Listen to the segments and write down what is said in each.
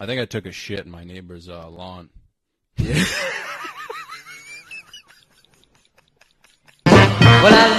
I think I took a shit in my neighbor's uh, lawn. Well, I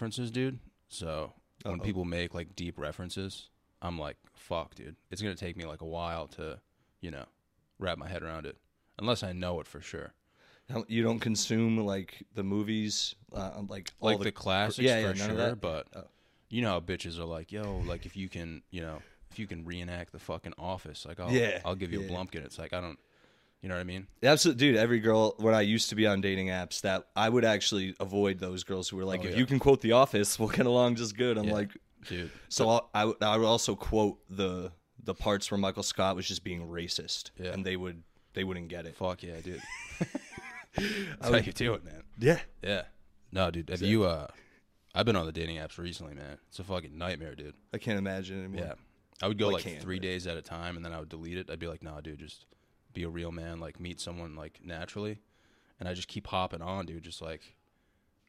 references, dude. So when people make like deep references, I'm like, fuck, dude. It's gonna take me like a while to, you know, wrap my head around it, unless I know it for sure. You don't consume like the movies, uh, like all Like the, classics yeah, for yeah, sure, but Oh. you know how bitches are like, yo, like if you can, you know, if you can reenact the fucking Office, like I'll, Yeah, I'll give you yeah. a Blumpkin. It's like I don't, you know what I mean? Absolutely, dude. Every girl when I used to be on dating apps, that I would actually avoid those girls who were like, Oh, "If yeah. you can quote The Office, we'll get along just good." I'm Yeah. like, Dude, so I'll, I would- I would also quote the the parts where Michael Scott was just being racist, Yeah. and they would they wouldn't get it. fuck yeah, dude. That's how you do it, man. Yeah, Yeah. No, dude. Have you? uh I've been on the dating apps recently, man. It's a fucking nightmare, dude. I can't imagine anymore. Yeah. I would go Well, like three but- days at a time, and then I would delete it. I'd be like, nah, dude, just be a real man. Like meet someone like naturally, and I just keep hopping on, dude. Just like,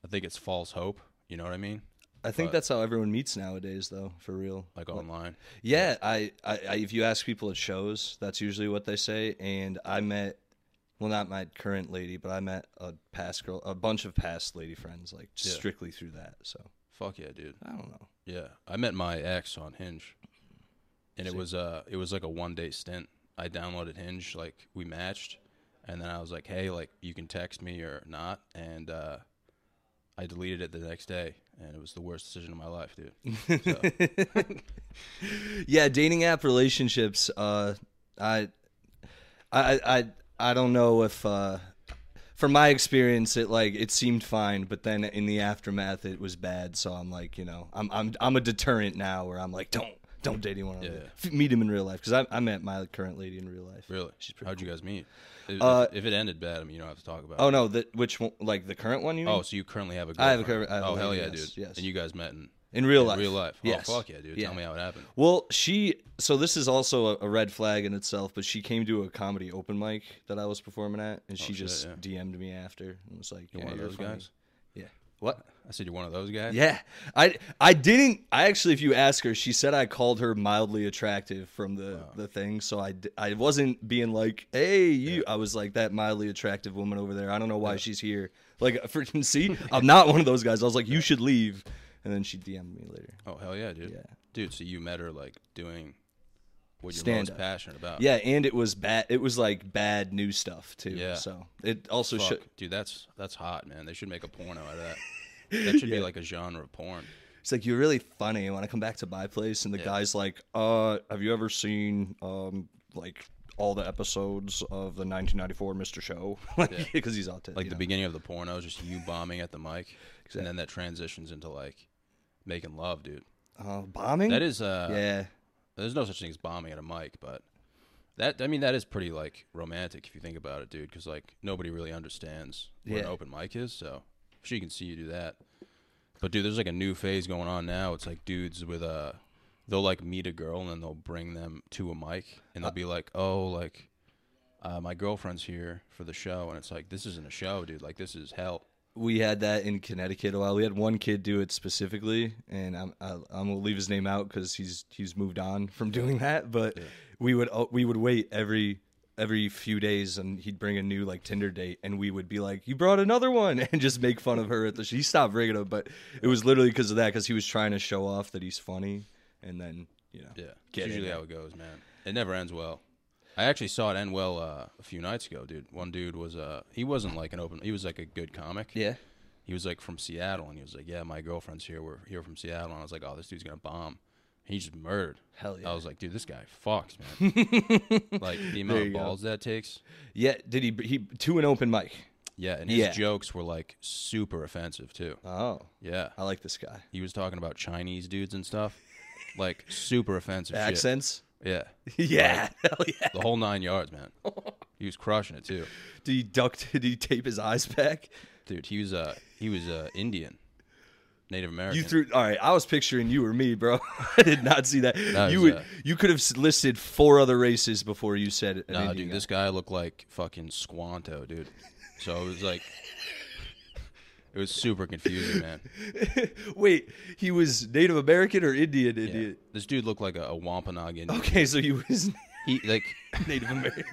I think it's false hope. You know what I mean? I think But- that's how everyone meets nowadays, though, for real. Like online. Yeah, I, I, I if you ask people at shows, that's usually what they say. And I met, well, not my current lady, but I met a past girl, a bunch of past lady friends, like Yeah. strictly through that. So Fuck yeah, dude. I don't know. Yeah, I met my ex on Hinge, and it was uh, it was like a one day stint. I downloaded Hinge, like we matched, and then I was like, hey, like you can text me or not, and uh, I deleted it the next day, and it was the worst decision of my life, dude. So, yeah, dating app relationships. Uh, I, I, I, I don't know if, uh, from my experience, it like it seemed fine, but then in the aftermath, it was bad. So I'm like, you know, I'm, I'm, I'm a deterrent now, where I'm like, don't, don't date anyone. on Yeah. F- Meet him in real life because I, I met my current lady in real life. really, She's pretty how'd you guys meet? If, Uh, if it ended bad, I mean, you don't have to talk about. Oh it. no, that which one? Like the current one? You mean? Oh, so you currently have a I have a girlfriend. I have a oh hell yeah, yes, dude! yes. And you guys met in in real in life. real life. Yes. Oh fuck yeah, dude! Yeah. Tell me how it happened. Well, she so this is also a, a red flag in itself, but she came to a comedy open mic that I was performing at, and she Oh, shit, just yeah. DM'd me after and was like, You're yeah, one of those funny." guys. Yeah. What? I said you're one of those guys. Yeah. I I didn't. I actually, if you ask her, she said I called her mildly attractive from the the thing. So I I wasn't being like, hey, you. I was like that mildly attractive woman over there. I don't know why she's here. Like, freaking see, I'm not one of those guys. I was like, you should leave. And then she DM'd me later. Oh hell yeah, dude. Yeah. Dude, so you met her like doing what you're Stand most up. passionate about. Yeah, and it was bad. It was like bad new stuff too. Yeah. So it also Fuck. should. Dude, that's that's hot, man. They should make a porno out of that. That should be like a genre of porn. It's like you're really funny. When I come back to my place, and the Yeah. guy's like, "Uh, have you ever seen um like all the episodes of the 1994 Mr. Show?" like, Yeah. because he's autistic. Like the know? beginning of the porno is just you bombing at the mic, Exactly. and then that transitions into like making love, dude. uh, bombing. That is uh yeah. there's no such thing as bombing at a mic, but that I mean that is pretty like romantic if you think about it, dude, cuz like nobody really understands what an open mic is, so she can see you do that. But dude, there's like a new phase going on now. It's like dudes with a they'll like meet a girl and then they'll bring them to a mic and they'll be like, "Oh, like uh, my girlfriend's here for the show." And it's like, "This isn't a show, dude. Like this is hell." we had that in Connecticut a while. We had one kid do it specifically, and I'm I, I'm gonna leave his name out because he's he's moved on from doing that. But we would uh, we would wait every every few days, and he'd bring a new like Tinder date, and we would be like, "You brought another one," and just make fun of her at the. He stopped bringing them, but it was literally because of that, because he was trying to show off that he's funny, and then you know, Yeah, it's usually how it goes, man. It never ends well. I actually saw it end well uh, a few nights ago, dude. One dude was uh, he wasn't like an open, he was like a good comic. yeah. He was like from Seattle, and he was like, "Yeah, my girlfriend's here. We're here from Seattle." And I was like, "Oh, this dude's gonna bomb." He just murdered. Hell yeah. I was like, "Dude, this guy fucks, man." like the amount of you go. balls that takes. Yeah, did he he to an open mic? Yeah, and his Yeah. jokes were like super offensive too. Oh, Yeah, I like this guy. he was talking about Chinese dudes and stuff, like super offensive shit. Accents. Yeah, yeah, hell yeah. the whole nine yards, man. He was crushing it too, Did he duct? Did he tape his eyes back? dude. He was uh he was uh Indian, Native American. You threw. All right, I was picturing you or me, bro. I did not see that. You would. uh, you could have listed four other races before you said it. Nah, dude, this guy looked like fucking Squanto, dude. So it was like, it was super confusing, man. Wait, he was Native American or Indian? Yeah. Indian. This dude looked like a, a Wampanoag Indian. Okay, so he was He like, Native American.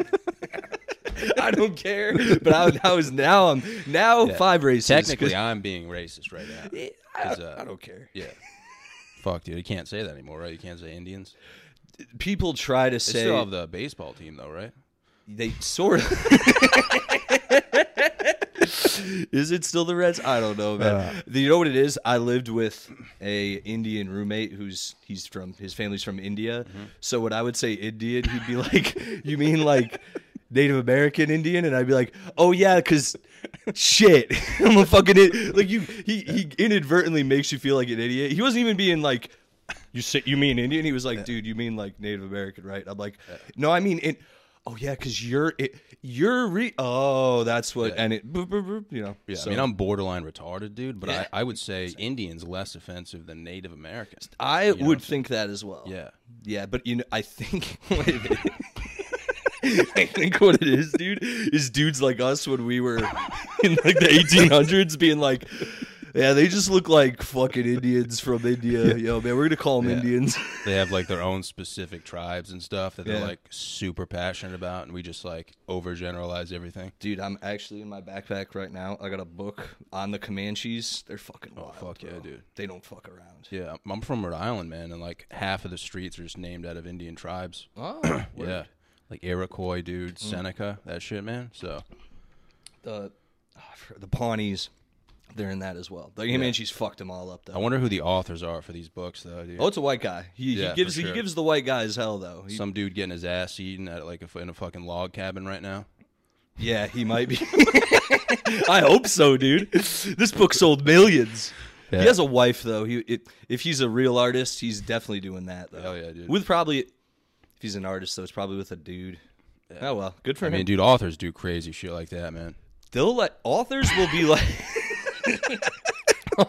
I don't care, but I, I was now. I'm now Yeah. five races. Technically, I'm being racist right now. I, uh, I don't care. Yeah. Fuck, dude. You can't say that anymore, right? You can't say Indians. People try to They say still have the baseball team, though, right? they sort of. is it still the Reds? I don't know, man. you know what it is? I lived with a Indian roommate who's he's from his family's from India. So when I would say Indian, he'd be like, "You mean like Native American Indian?" And I'd be like, "Oh yeah, because." Shit, I'm a fucking it. Like you, he he inadvertently makes you feel like an idiot. He wasn't even being like, "You say you mean Indian?" He was like, "Dude, you mean like Native American, right?" I'm like, "No, I mean it." Oh yeah, because you're it, you're re. Oh, that's what. Yeah. And it, boop, boop, boop, you know. Yeah. so I mean, I'm borderline retarded, dude, but Yeah. I, I would say Indians less offensive than Native Americans. I you would think that as well. Yeah. Yeah, but you know, I think wait a minute. I think what it is, dude, is dudes like us when we were in like the 1800s being like, yeah, they just look like fucking Indians from India. Yo, man, we're gonna call them Yeah. Indians. They have like their own specific tribes and stuff that they're Yeah. like super passionate about, and we just like overgeneralize everything. Dude, I'm actually in my backpack right now. I got a book on the Comanches. They're fucking oh, wild. Oh, fuck yeah, bro. dude. They don't fuck around. Yeah, I'm from Rhode Island, man, and like half of the streets are just named out of Indian tribes. Oh, Yeah, like Iroquois, dude, mm. Seneca, that shit, man. So the oh, I forgot- the Pawnees, they're in that as well. The Comanches fucked them all up though. I wonder who the authors are for these books, though, dude. oh, it's a white guy. He, Yeah, he gives for he gives the white guys hell though. He- Some dude getting his ass eaten at like a, in a fucking log cabin right now. yeah, he might be. I hope so, dude. This book sold millions. Yeah. He has a wife though. He it, if he's a real artist, he's definitely doing that though. Hell yeah, dude. With probably if he's an artist though, it's probably with a dude. Oh well, good for I him. mean, dude, authors do crazy shit like that, man. they'll let authors will be like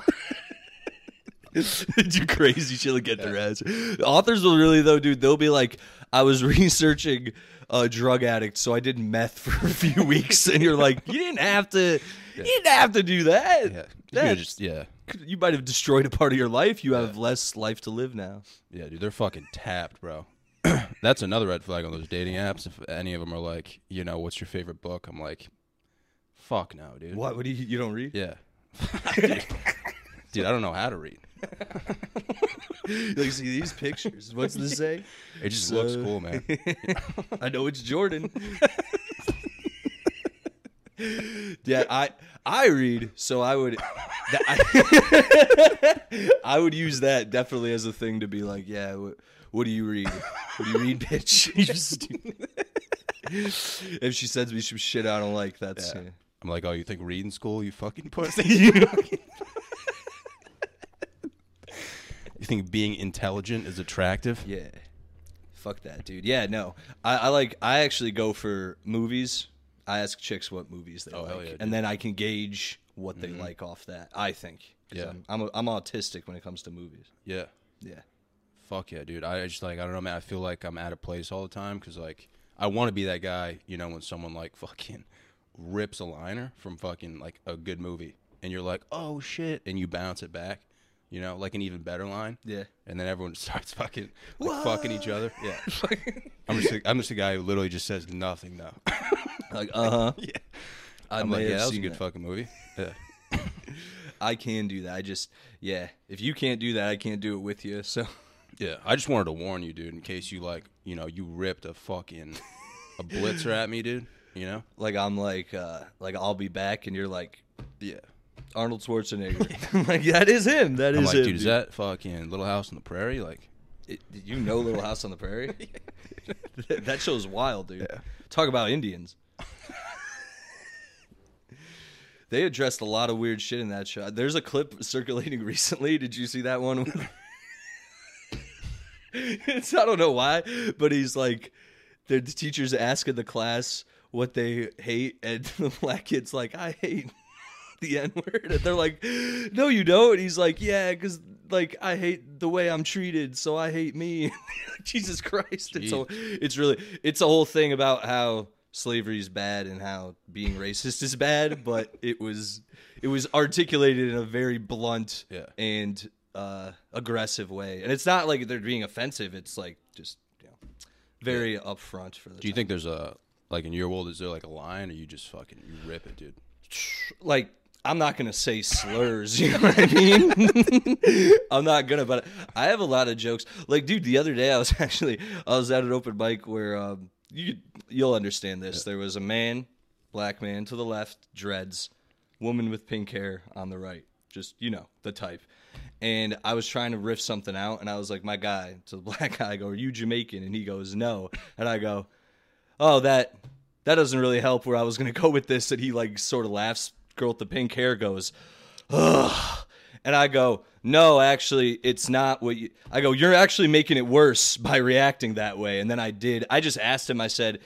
do crazy shit like get their ass. Authors will really though, dude. They'll be like, I was researching a drug addict, so I did meth for a few weeks, and you're like, you didn't have to, you didn't have to do that. Yeah, you could've That's- just yeah, you might have destroyed a part of your life. You have less life to live now. yeah, dude, they're fucking tapped, bro. That's another red flag on those dating apps. If any of them are like, you know, what's your favorite book? I'm like, fuck no, dude. What? What do you? You don't read? Yeah, dude, dude, I don't know how to read. like, see these pictures. What's this say? It just looks cool, man. I know it's Jordan. Yeah, I I read, so I would that, I, I would use that definitely as a thing to be like, yeah, what, what do you read? What do you read, bitch? You if she sends me some shit I don't like, that's Yeah. yeah. I'm like, oh, you think reading school, you fucking pussy? you think being intelligent is attractive? Yeah. Fuck that, dude. Yeah, no. I, I like I actually go for movies. I ask chicks what movies they Oh, hell like. yeah, and then I can gauge what they mm-hmm. like off that, I think. Yeah. I'm I'm, a, I'm autistic when it comes to movies. Yeah. Yeah. Fuck yeah, dude. I just like I don't know, man. I feel like I'm out of place all the time because like I want to be that guy, you know, when someone like fucking rips a liner from fucking like a good movie, and you're like, oh shit, and you bounce it back, you know, like an even better line. Yeah. And then everyone starts fucking like, fucking each other. Yeah. I'm just a, I'm just a guy who literally just says nothing though. Like, uh-huh. yeah. I I'm like, yeah, that was a good that. fucking movie. Yeah. I can do that. I just yeah. If you can't do that, I can't do it with you. So Yeah, I just wanted to warn you, dude, in case you like, you know, you ripped a fucking a blitzer at me, dude. You know? like I'm like uh like I'll be back and you're like Yeah. Arnold Schwarzenegger. Like that is him. That is I'm like, him. dude, is that fucking Little House on the Prairie? Like, It, did you know Little House on the Prairie? that show's wild, dude. Talk about Indians. they addressed a lot of weird shit in that show. There's a clip circulating recently. Did you see that one? it's I don't know why, but he's like, the teacher's asking the class what they hate, and the black kid's like, I hate the N word, and they're like, No, you don't. And he's like, Yeah, because like I hate the way I'm treated, so I hate me. Jesus Christ! It's a, it's really it's a whole thing about how slavery is bad and how being racist is bad, but it was it was articulated in a very blunt Yeah. and uh, aggressive way, and it's not like they're being offensive. It's like just you know, very upfront for the. Do you think there's a like in your world? Is there like a line, or you just fucking you rip it, dude? like I'm not gonna say slurs, you know what I mean? I'm not gonna, but I have a lot of jokes. Like, dude, the other day I was actually I was at an open mic where um, you you'll understand this. There was a man, black man to the left, dreads, woman with pink hair on the right, just you know the type. And I was trying to riff something out, and I was like, "My guy," to the black guy, I go, "Are you Jamaican?" And he goes, "No," and I go, "Oh, that that doesn't really help where I was gonna go with this. And he like sort of laughs. Girl with the pink hair goes, ugh. And I go, no, actually, it's not what you. I go, you're actually making it worse by reacting that way. And then I did. I just asked him. I said,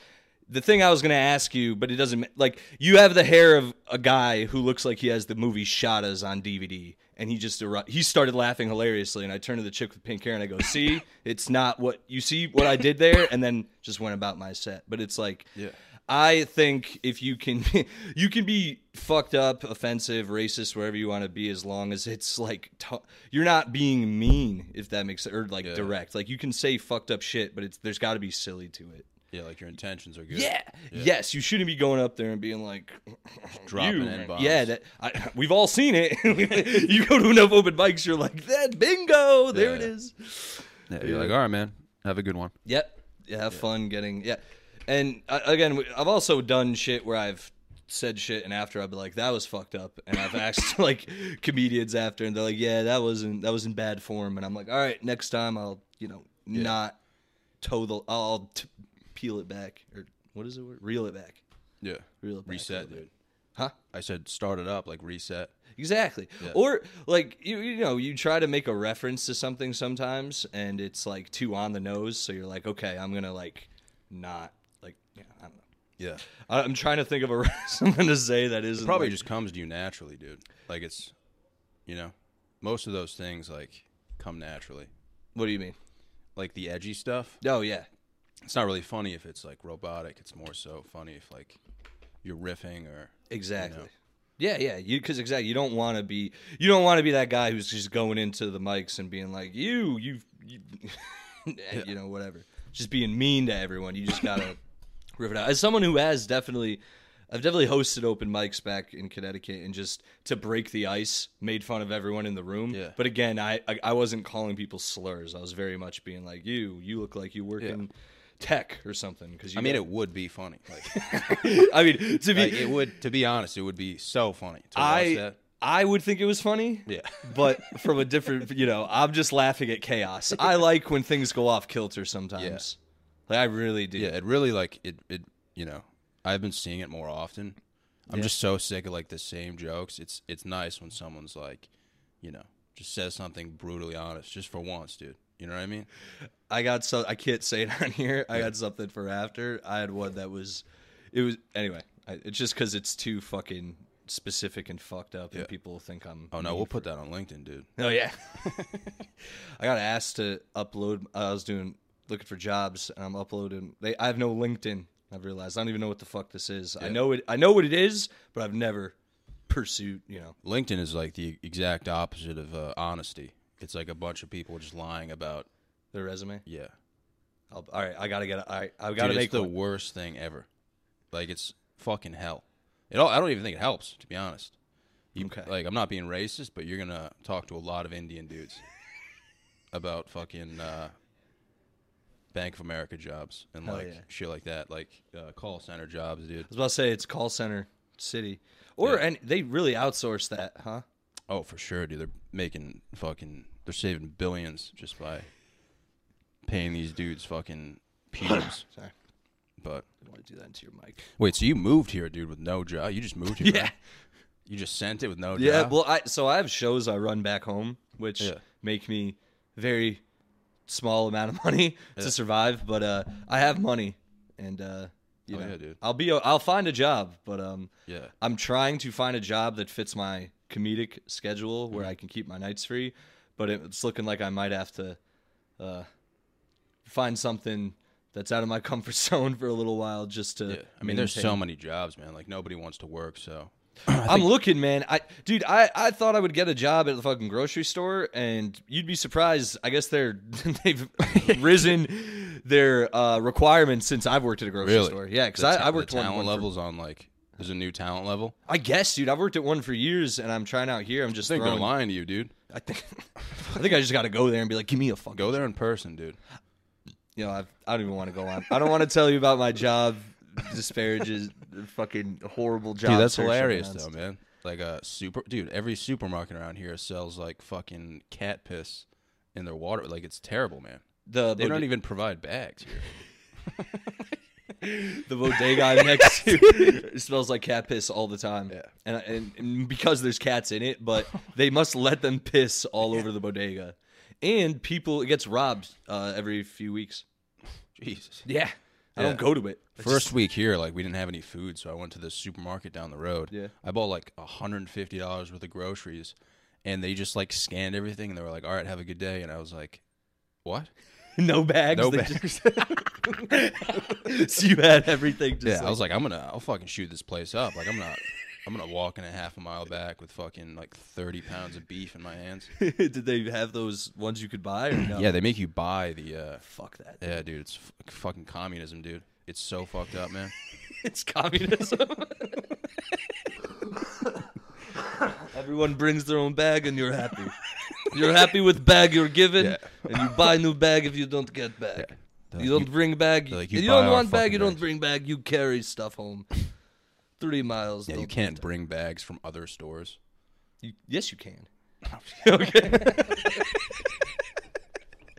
the thing I was gonna ask you, but it doesn't like you have the hair of a guy who looks like he has the movie Shottas on DVD. And he just he started laughing hilariously, and I turned to the chick with pink hair and I go, "See, it's not what you see what I did there," and then just went about my set. But it's like, Yeah. I think if you can, you can be fucked up, offensive, racist, wherever you want to be, as long as it's like t- you're not being mean, if that makes or like Yeah. direct. Like you can say fucked up shit, but it's there's got to be silly to it. Yeah, like your intentions are good. Yeah. Yes, you shouldn't be going up there and being like dropping you. N-bombs. Yeah, that I, we've all seen it. you go to enough open mics, you're like that. Bingo, there it Yeah. is. Yeah, you're like, all right, man, have a good one. Yep. Yeah, have fun getting yeah. And uh, again, I've also done shit where I've said shit and after I've been like that was fucked up. And I've asked like comedians after and they're like yeah that wasn't that was in bad form. And I'm like all right next time I'll you know not toe the I'll t- peel it back or what is it word? Reel it back. Yeah, reel it back reset, dude. huh? I said start it up, like reset. Exactly. Or like you you know, you try to make a reference to something sometimes and it's like too on the nose, so you're like, okay, I'm gonna like not yeah, I don't know. Yeah, I- I'm trying to think of a something to say that isn't probably like- just comes to you naturally, dude. Like it's, you know, most of those things like come naturally. What do you mean? Like the edgy stuff, Oh yeah, it's not really funny if it's like robotic. It's more so funny if like you're riffing or exactly. know. Yeah, yeah. You because exactly you don't want to be you don't want to be that guy who's just going into the mics and being like you you you, you know whatever, just being mean to everyone. You just gotta out. As someone who has definitely, I've definitely hosted open mics back in Connecticut and just to break the ice, made fun of everyone in the room. Yeah. But again, I I, I wasn't calling people slurs. I was very much being like you you look like you work Yeah. in tech or something because I mean, it would be funny. Like, I mean to be like, it would. To be honest, it would be so funny I. I would think it was funny. Yeah. but from a different, you know, I'm just laughing at chaos. I like when things go off kilter sometimes. Like I really do. Yeah, it really like it. It you know, I've been seeing it more often. I'm just so sick of like the same jokes. It's it's nice when someone's like, you know, just says something brutally honest, just for once, dude. You know what I mean? I got so I can't say it on here. I got something for after. I had one that was, it was anyway. I, it's just because it's too fucking specific and fucked up, Yeah. and people think I'm. Oh no, we'll put that on LinkedIn, dude. Oh yeah. I got asked to upload. I was doing looking for jobs, and I'm uploading. They, I have no LinkedIn. I've realized I don't even know what the fuck this is. I know it. I know what it is, but I've never pursued. You know. LinkedIn is like the exact opposite of uh, honesty. It's like a bunch of people just lying about. Their resume. Yeah, I'll, all right, I gotta get. All right, I've got to it's make the one. worst thing ever. Like it's fucking hell. It all, I don't even think it helps, to be honest. You, Okay. Like I'm not being racist, but you're gonna talk to a lot of Indian dudes about fucking uh, Bank of America jobs and Hell like yeah. shit like that, like uh, call center jobs, dude. I was about to say it's call center city, or Yeah. and they really outsource that, huh? Oh, for sure, dude. They're making fucking. They're saving billions just by paying these dudes fucking pews. Sorry, but I want to do that into your mic. wait, so you moved here, dude, with no job? You just moved here? Yeah. right? You just sent it with no job. Yeah, job. well, I so I have shows I run back home, which Yeah. make me very small amount of money Yeah. to survive, but uh, I have money, and uh, you Oh, know, yeah, dude. I'll be I'll find a job, but um, Yeah. I'm trying to find a job that fits my comedic schedule Mm-hmm. where I can keep my nights free, but it's looking like I might have to uh, find something that's out of my comfort zone for a little while just to. Yeah. I mean, there's so many jobs, man. Like nobody wants to work, so I'm looking, man. I dude, I, I thought I would get a job at the fucking grocery store, and you'd be surprised. I guess they're they've risen their uh, requirements since I've worked at a grocery really. store. Yeah, because I, I worked the talent one for- levels on like there's a new talent level. I guess, dude, I've worked at one for years, and I'm trying out here. I'm just I think they're lying to you, dude. I think I think I just got to go there and be like, give me a fuck. Go there in person, dude. You know, I've, I don't even want to go on. I don't want to tell you about my job disparages fucking horrible job. Dude, that's search hilarious announced. though, man. Like a super dude, every supermarket around here sells like fucking cat piss in their water. Like it's terrible, man. The They don't even provide bags here. the bodega next to it smells like cat piss all the time. Yeah. and, and and because there's cats in it, but they must let them piss all over the bodega, and people it gets robbed uh, every few weeks. Jesus. Yeah, I Yeah. don't go to it. I First just- week here, like we didn't have any food, so I went to the supermarket down the road. Yeah. I bought like hundred and fifty dollars worth of groceries, and they just like scanned everything, and they were like, "All right, have a good day," and I was like, "What? no bags. No they bags." just- so you had everything. Just yeah, I was like, "I'm gonna, I'll fucking shoot this place up. Like I'm not, I'm gonna walk in a half a mile back with fucking like thirty pounds of beef in my hands." did they have those ones you could buy or no? Yeah, they make you buy the. uh fuck that. Yeah, dude, it's f- fucking communism, dude. It's so fucked up, man. It's communism. Everyone brings their own bag and you're happy. You're happy with bag you're given, Yeah. and you buy new bag if you don't get bag. They're You like, don't bring bag. they're like, you, you buy don't our want bag. fucking You don't bags. bring bag. You carry stuff home. Three miles. Yeah, you can't bring bags from other stores. You, yes, you can. okay.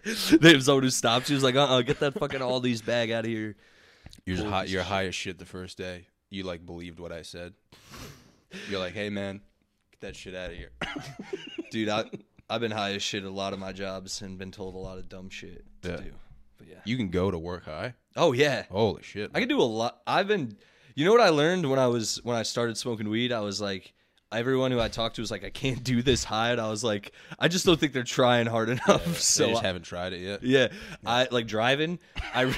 There's someone who stops you. Who's like, uh, uh get that fucking all these bag out of here. You're Holy high, you're high as shit the first day. You like believed what I said. You're like, hey man, get that shit out of here. dude. I I've been high as shit a lot of my jobs and been told a lot of dumb shit to Yeah. do. But yeah. You can go to work high. Oh yeah. Holy shit! I can do a lot. I've been. You know what I learned when I was when I started smoking weed? I was like. Everyone who I talked to was like, "I can't do this high," and I was like, "I just don't think they're trying hard enough." They so just I- haven't tried it yet. yeah, I like driving. I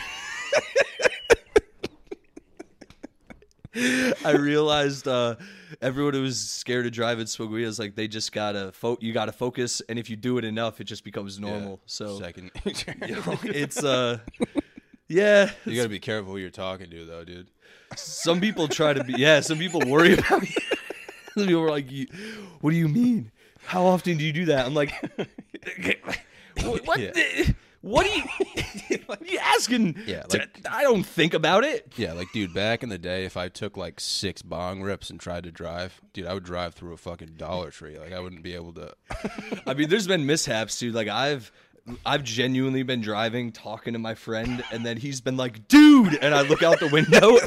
I realized uh, everyone who was scared to drive and smoke weed was like they just gotta fo- you gotta focus, and if you do it enough, it just becomes normal. Yeah. So second, you know, it's uh, yeah. you gotta be careful who you're talking to, though, dude. Some people try to be yeah. Some people worry about you. Some people are like, "What do you mean? How often do you do that?" I'm like, "What? What, Yeah. the- what are you? what are you asking? Yeah, to- like- I don't think about it. Yeah, like dude, back in the day, if I took like six bong rips and tried to drive, dude, I would drive through a fucking Dollar Tree. Like I wouldn't be able to. I mean, there's been mishaps, dude. Like I've. I've genuinely been driving, talking to my friend, and then he's been like, "Dude!" And I look out the window,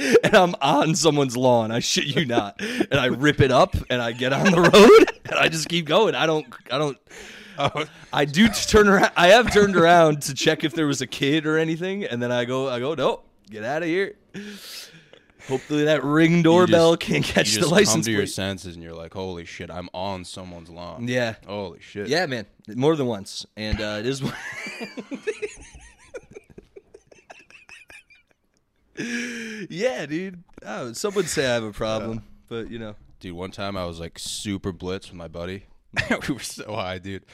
and I'm on someone's lawn. I shit you not. And I rip it up, and I get on the road, and I just keep going. I don't. I don't. I do turn around. I have turned around to check if there was a kid or anything, and then I go, I go, no, get out of here. Hopefully that ring doorbell can't catch you the license come to your senses and you're like, holy shit, I'm on someone's lawn. Yeah, Holy shit. yeah, man, more than once, and uh, it is. yeah, dude. Oh, some would say I have a problem, but you know, Dude, one time I was like super blitz with my buddy. we were so high, dude.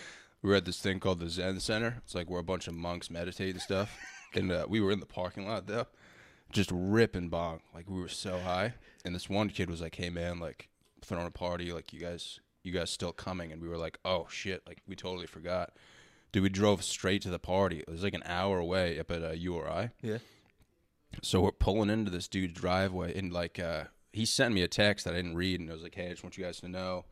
We were at this thing called the Zen Center. It's like where a bunch of monks meditate and stuff. And uh, we were in the parking lot though, just ripping bong. Like we were so high. And this one kid was like, "Hey man, like throwing a party. Like you guys, you guys still coming?" And we were like, "Oh shit! Like we totally forgot." Dude, we drove straight to the party. It was like an hour away up at uh, URI. yeah. So we're pulling into this dude's driveway, and like uh, he sent me a text that I didn't read, and it was like, "Hey, I just want you guys to know,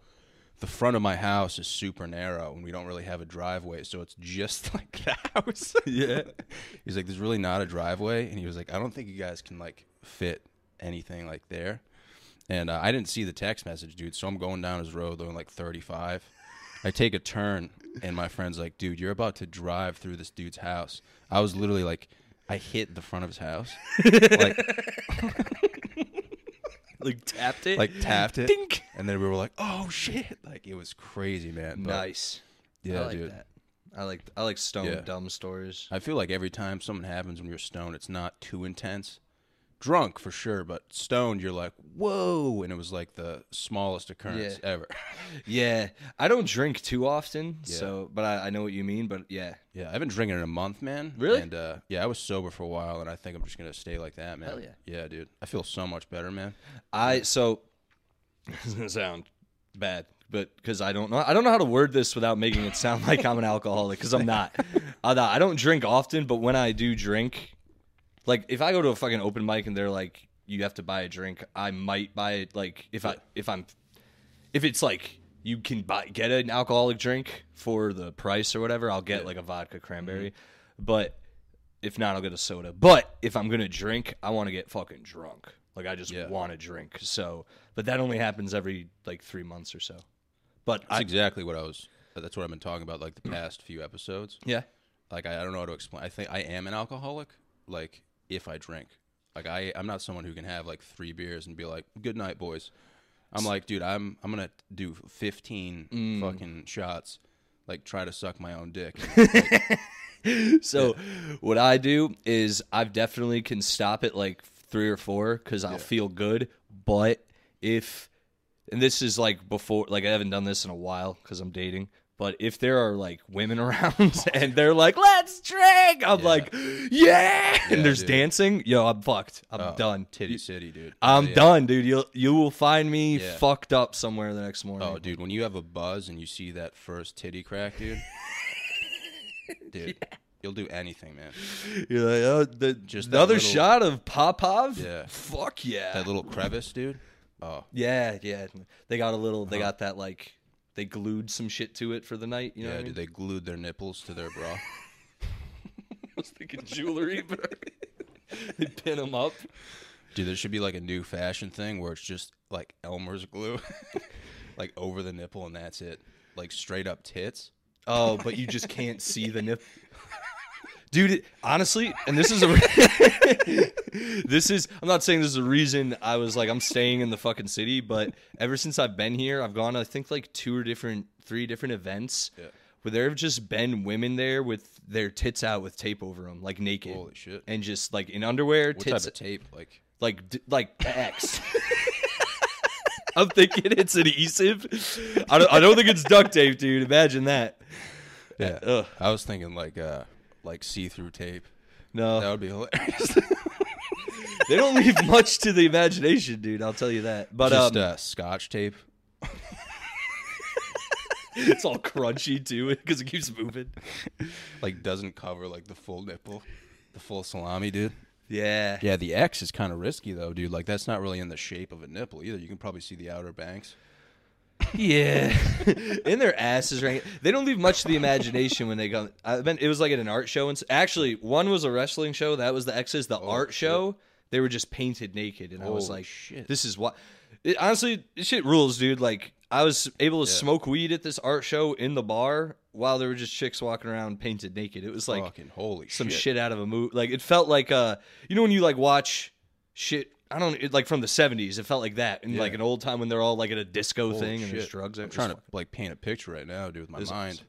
the front of my house is super narrow, and we don't really have a driveway, so it's just like the house." Yeah. He's like, "There's really not a driveway," and he was like, "I don't think you guys can like fit anything like there." And uh, I didn't see the text message, dude. So I'm going down his road, doing like 35, I take a turn, and my friend's like, "Dude, you're about to drive through this dude's house." I was literally like, I hit the front of his house, like Like tapped it. like tapped it, Dink. and then we were like, "Oh shit!" Like it was crazy, man. But, nice. Yeah, I like dude. that. I like I like stone Yeah. dumb stories. I feel like every time something happens when you're stoned, it's not too intense. Drunk for sure, but stoned, you're like, "Whoa!" And it was like the smallest occurrence Yeah. ever. Yeah, I don't drink too often, Yeah. so but I, I know what you mean. But yeah, Yeah, I've been drinking in a month, man. Really? And uh, yeah, I was sober for a while, and I think I'm just gonna stay like that, man. Hell yeah. Yeah, dude. I feel so much better, man. I so this is gonna sound bad, but because I don't know, I don't know how to word this without making it sound like I'm an alcoholic because I'm not. I'm not. I don't drink often, but when I do drink, like if I go to a fucking open mic and they're like, "You have to buy a drink," I might buy it. Like if I if I'm if it's like you can buy get an alcoholic drink for the price or whatever, I'll get like a vodka cranberry. Mm-hmm. But if not, I'll get a soda. But if I'm gonna drink, I want to get fucking drunk. Like I just Yeah. want to drink. So, but that only happens every like three months or so. But That's I exactly what I was. That's what I've been talking about, like the past few episodes. yeah Like I, I don't know how to explain. I think I am an alcoholic. Like if I drink, like I, I'm not someone who can have like three beers and be like, "Good night, boys." I'm like, dude, I'm, I'm gonna do 15 Mm. fucking shots, like try to suck my own dick. So what I do is I've definitely can stop at like three or four because I'll feel good. But if and this is like before, like I haven't done this in a while because I'm dating. But if there are like women around and they're like, "Let's drink," I'm like, "Yeah!" and there's dude. dancing. Yo, I'm fucked. I'm Oh, done. Titty City, dude. I'm Yeah. done, dude. You will you will find me Yeah. fucked up somewhere the next morning. Oh, dude, when you have a buzz and you see that first titty crack, dude, dude, you'll do anything, man. You're like, oh, the, Just that another little- shot of Popov. Yeah. fuck yeah. That little crevice, dude. Oh, Yeah, yeah. They got a little. They uh-huh. got that like. They glued some shit to it for the night. You know yeah, what I dude, mean? they glued their nipples to their bra. I was thinking jewelry, but they pin them up. Dude, there should be like a new fashion thing where it's just like Elmer's glue, like over the nipple, and that's it. Like straight up tits. Oh, but you just can't see the nip. Dude, it, honestly, and this is a this is I'm not saying this is a reason I was like I'm staying in the fucking city, but ever since I've been here, I've gone I think like two or different three different events Yeah. where there have just been women there with their tits out with tape over them, like naked. Holy shit. And just like in underwear, What tits type of tape? Like, like d- like X. I'm thinking it's adhesive. I don't, I don't think it's duct tape, dude. Imagine that. yeah. Ugh. I was thinking like, uh, like see-through tape. No, That would be hilarious. they don't leave much to the imagination, dude. I'll tell you that. But Just um, uh, scotch tape. it's all crunchy too because it keeps moving. Like doesn't cover like the full nipple, the full salami, dude. Yeah. Yeah, the X is kind of risky though, dude. Like that's not really in the shape of a nipple either. You can probably see the outer banks. Yeah. in their asses right. They don't leave much to the imagination when they go. I been it was like at an art show and actually one was a wrestling show. That was the X's. The art shit. show, they were just painted naked, and I was like, shit. "This is what." It, honestly, this shit rules, dude. Like I was able to smoke weed at this art show in the bar while there were just chicks walking around painted naked. It was like Fucking holy some shit. shit out of a movie. Like it felt like uh, you know when you like watch shit. I don't it, like from the '70s. It felt like that in like an old time when they're all like at a disco Holy thing and there's shit. drugs. I'm trying to like paint a picture right now, dude, with my This is mind. awesome.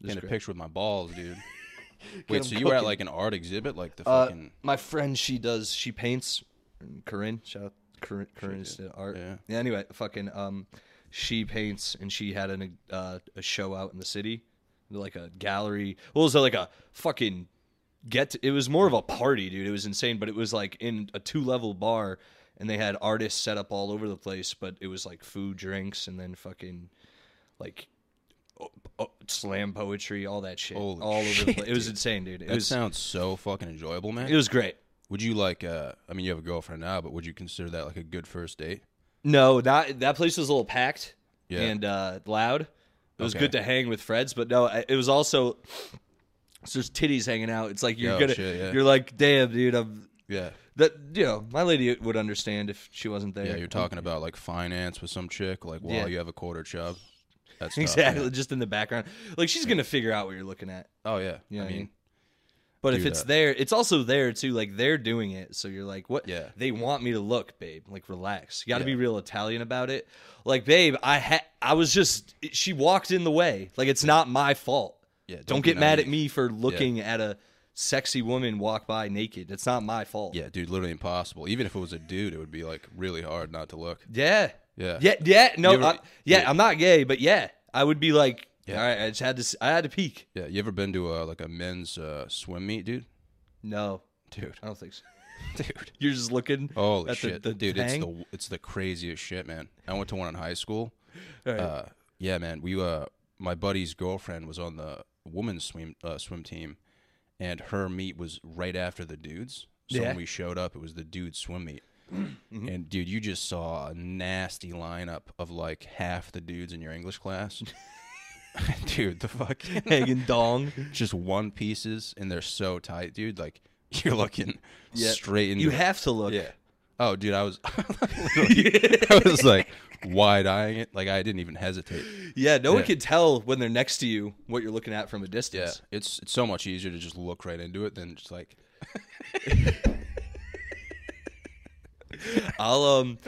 This is Paint a great. picture with my balls, dude. Wait, 'em so you were at cooking. like an art exhibit, like the Uh, fucking my friend, she does. She paints. Corinne, shout out Corinne. Corinne is the art. Yeah. Anyway, fucking um, she paints and she had an uh, a show out in the city, like a gallery. Well, it was like a fucking get. it was more of a party, dude. It was insane, but it was like in a two level bar, and they had artists set up all over the place. But it was like food, drinks, and then fucking like. oh, oh, slam poetry, all that shit, Holy all over the place. It was dude. insane, dude. It that was sounds so fucking enjoyable, man. it was great. would you like? uh I mean, you have a girlfriend now, but would you consider that like a good first date? No, that that place was a little packed Yeah. and uh, loud. It was Okay. good to hang with Freds, but no, it was also so there's titties hanging out. It's like you're Yo, gonna, shit, yeah. you're like, damn, dude, I'm Yeah. that. You know, my lady would understand if she wasn't there. Yeah, you're talking about like finance with some chick, like while Yeah. you have a quarter chub. That's tough, exactly, yeah. just in the background. Like she's gonna figure out what you're looking at. Oh yeah. You know I what I mean, mean? But if it's uh, there, it's also there too. Like they're doing it, so you're like, what? Yeah. They want me to look, babe. Like relax. You got to Yeah. be real Italian about it. Like, babe, I had, I was just. She walked in the way. Like it's not my fault. Yeah, Don't, don't get mad at me for looking at a sexy woman walk by naked. It's not my fault. yeah, dude, literally impossible. Even if it was a dude, it would be like really hard not to look. Yeah. Yeah. Yeah. Yeah. No. Ever- I- yeah, yeah. I'm not gay, but yeah, I would be like, Yeah. all right, I just had to. I had to peek. Yeah. You ever been to a like a men's uh, swim meet, dude? No, Dude. I don't think so. Dude. You're just looking. Holy at shit, the, the dude! tang? It's the it's the craziest shit, man. I went to one in high school. Right. Uh, yeah, man. We uh, my buddy's girlfriend was on the women's swim uh, swim team, and her meet was right after the dudes. So Yeah. when we showed up, it was the dudes swim meet. Mm-hmm. And dude, you just saw a nasty lineup of like half the dudes in your English class. dude, the fucking and dong. just one pieces, and they're so tight, dude. Like you're looking straight into You have to look. Yeah. Oh, dude, I was, I was like wide eyeing it, like I didn't even hesitate. Yeah, no one Yeah. can tell when they're next to you what you're looking at from a Yeah, distance. it's it's so much easier to just look right into it than just like, I'll um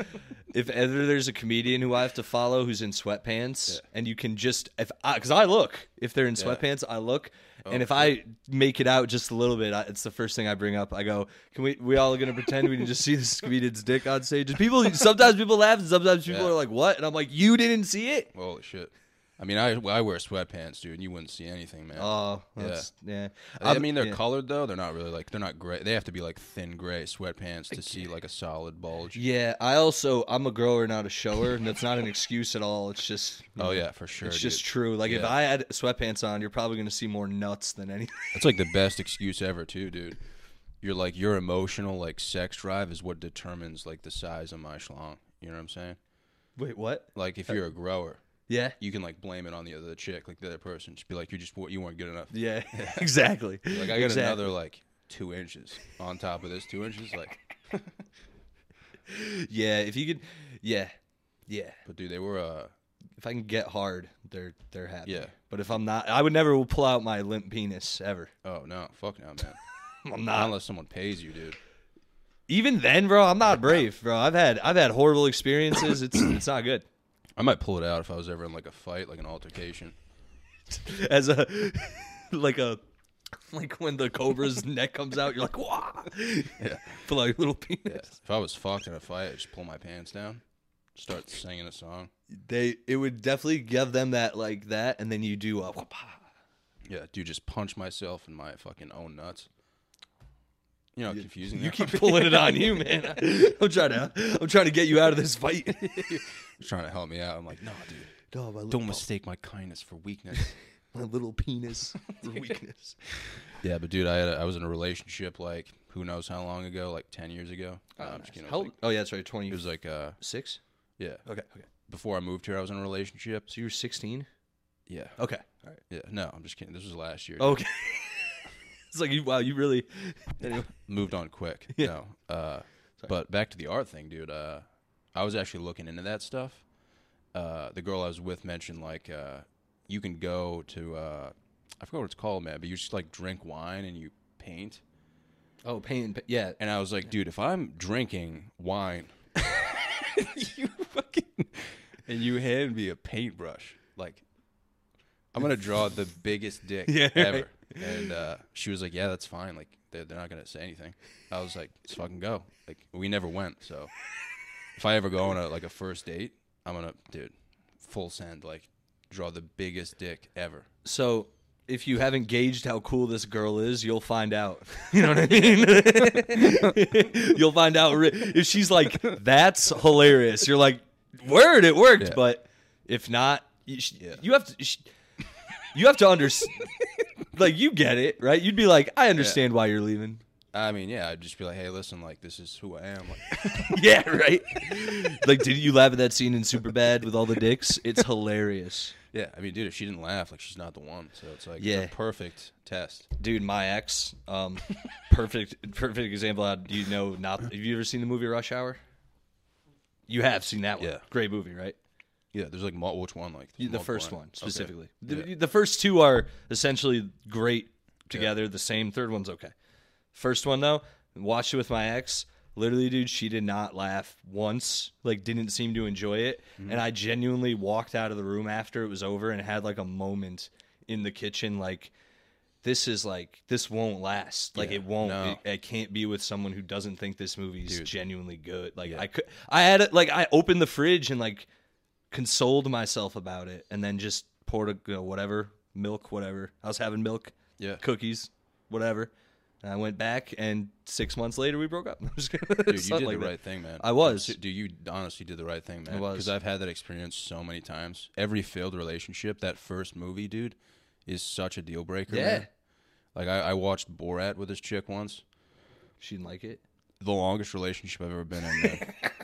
if ever there's a comedian who I have to follow who's in sweatpants and you can just if I cuz I look if they're in sweatpants I look Oh, and if I make it out just a little bit I, it's the first thing I bring up. I go can we we all going to pretend we just see this comedian's dick on stage? And people sometimes people laugh and sometimes people Yeah. are like what? And I'm like you didn't see it. Holy shit. I mean, I I wear sweatpants, dude, and you wouldn't see anything, man. oh that's yeah, I mean, they're yeah. colored though. They're not really like they're not gray. They have to be like thin gray sweatpants to see like a solid bulge. Yeah, I also I'm a grower, not a shower, and that's not an excuse at all. It's just Oh know, yeah, for sure. it's dude. just true. Like if I had sweatpants on, you're probably gonna see more nuts than anything. That's like the best excuse ever, too, dude. You're like your emotional like sex drive is what determines like the size of my schlong. You know what I'm saying? Wait, what? Like if uh, you're a grower, Yeah, you can like blame it on the other chick, like the other person. Just be like, you just you weren't good enough. yeah, exactly. Like I got Exactly. another like two inches on top of this two inches. Like, Yeah, if you could, yeah, yeah. but dude, they were uh If I can get hard, they're they're happy. Yeah. But if I'm not, I would never pull out my limp penis ever. oh no, fuck no, man. I'm Not not. unless someone pays you, dude. Even then, bro, I'm not brave, bro. I've had I've had horrible experiences. It's it's not good. I might pull it out if I was ever in like a fight, like an altercation. as a like a like when the cobra's neck comes out, you're like, wow. Yeah. But like little Yeah. penis. If I was fucked in a fight, I'd just pull my pants down, start singing a song. They it would definitely give them that like that, and then you do a whoop. Yeah, dude, just punch myself in my fucking own nuts. You know, confusing. You keep pulling it on you, man. I'm trying to I'm trying to get you out of this fight. trying to help me out. I'm like, no, dude, no, my don't mistake my kindness for weakness. my little penis for weakness. yeah, but dude, I had a, I was in a relationship like who knows how long ago, like ten years ago. No, I'm just kidding. It How, was, like, oh yeah, that's right. Twenty it was like, uh, six. yeah. Okay, okay. Before I moved here, I was in a relationship. So you were 16. Yeah, Okay, all right. yeah. No, I'm just kidding. This was last year. Okay. It's like. Wow, you really. Anyway. moved on quick. Yeah. No. Uh, but back to the art thing, dude. Uh, I was actually looking into that stuff. Uh, the girl I was with mentioned like uh, you can go to uh, I forgot what it's called, man, but you just like drink wine and you paint. Oh, pain. pa- Yeah. And I was like, dude, if I'm drinking wine, you fucking and you hand me a paintbrush, like I'm gonna draw the biggest dick Yeah, ever. right. And uh, she was like, yeah, that's fine. Like they're, they're not gonna say anything. I was like, let's fucking go. Like we never went, so if I ever go on a like a first date, I'm gonna, dude, full send, like draw the biggest dick ever. So if you haven't gauged how cool this girl is, you'll find out. You know what I mean? you'll find out if she's like, "That's hilarious." You're like, "Word, it worked." Yeah. But if not, you, sh- Yeah. you have to. Sh- you have to understand. Like you get it, right? You'd be like, "I understand why you're leaving." I mean, yeah, I'd just be like, hey, listen, like this is who I am. Like, yeah, right. like, did you laugh at that scene in Superbad with all the dicks? It's hilarious. yeah, I mean, dude, if she didn't laugh, like she's not the one. So it's like, Yeah. a perfect test. dude my ex um perfect perfect example how do you know not have you ever seen the movie rush hour you have seen that one Yeah. great movie right Yeah, there's like mul- which one? Like The first one Okay. specifically. Yeah. The, the first two are essentially great together. The same. Third one's okay. First one though, watched it with my ex. Literally, dude, she did not laugh once. Like, didn't seem to enjoy it. Mm-hmm. And I genuinely walked out of the room after it was over and had like a moment in the kitchen. Like, this is like this won't last. Like, Yeah, it won't. no. It, I can't be with someone who doesn't think this movie's Dude. genuinely good. Like. I could. I had it. Like, I opened the fridge and like consoled myself about it, and then just poured a you know, whatever milk, whatever. I was having milk, Yeah. cookies, whatever. And I went back, and six months later we broke up. I'm just kidding. Dude, you did the like that. right thing, man. I was. Do you honestly did the right thing, man. I was. Because I've had that experience so many times. Every failed relationship, that first movie, dude, is such a deal breaker. Yeah. man. Like I, I watched Borat with this chick once. She didn't like it. The longest relationship I've ever been in.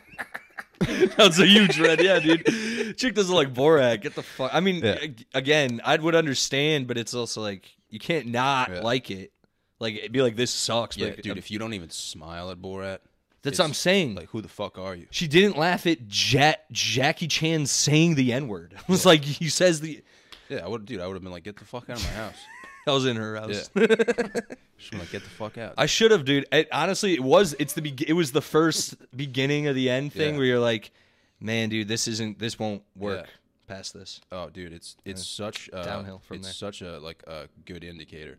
Man. That's a huge red, yeah, dude. Chick doesn't like Borat. Get the fuck. I mean, Yeah. again, I would understand, but it's also like you can't not Yeah. like it. Like it'd be like this sucks. yeah, but dude. If you don't even smile at Borat, that's it's what I'm saying. Like, who the fuck are you? she didn't laugh at ja- Jackie Chan saying the N word. I was like, he says the. Yeah, I would, dude. I would have been like, get the fuck out of my house. I was in her house. Yeah. Been like, get the fuck out. I should have, dude. It, honestly, it was. It's the. Be- it was the first beginning of the end thing Yeah. where you're like, man, dude, this isn't. This won't work Yeah. past this. Oh, dude, it's it's such uh, Downhill from it's there. such a like a good indicator.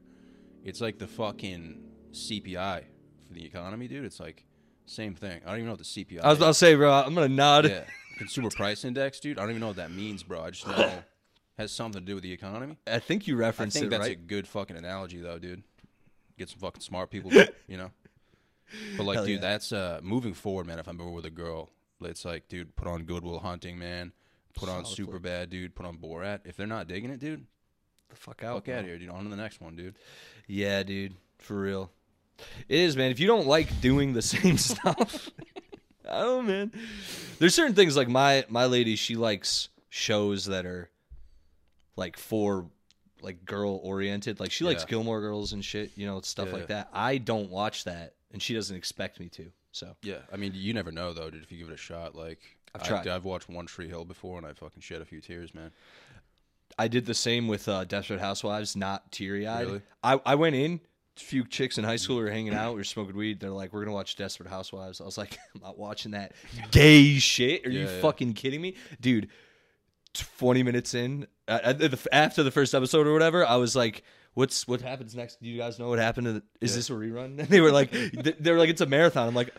It's like the fucking CPI for the economy, dude. It's like same thing. I don't even know what the CPI. I was about to say, bro. I'm gonna nod. yeah, consumer price index, dude. I don't even know what that means, bro. I just know has something to do with the economy. I think you referenced that. I think it that's right. a good fucking analogy, though, dude. Get some fucking smart people, you know. But like, Hell dude, yeah. that's uh moving forward, man. If I'm ever with a girl, it's like, dude, put on Goodwill Hunting, man. Put on Solid Super. Bad, dude. Put on Borat. If they're not digging it, dude, the fuck out. fuck out of here, dude. On to the next one, dude. Yeah, dude. For real. It is, man. If you don't like doing the same stuff, oh man. There's certain things like my my lady. She likes shows that are like for like girl oriented. Like she likes Yeah. Gilmore Girls and shit. You know, stuff Yeah. like that. I don't watch that, and she doesn't expect me to. So Yeah, I mean, you never know though, dude. If you give it a shot, like I've I- tried. I've watched One Tree Hill before, and I fucking shed a few tears, man. I did the same with uh, Desperate Housewives, not teary eyed. Really? I, I went in, a few chicks in high school were hanging out, we were smoking weed. They're like, we're going to watch Desperate Housewives. I was like, I'm not watching that gay shit. Are you Yeah, yeah. fucking kidding me? Dude, 20 minutes in, after the first episode or whatever, I was like, What's what happens next? Do you guys know what happened? To the, is Yeah. this a rerun? And they were like, they they were like, it's a marathon. I'm like,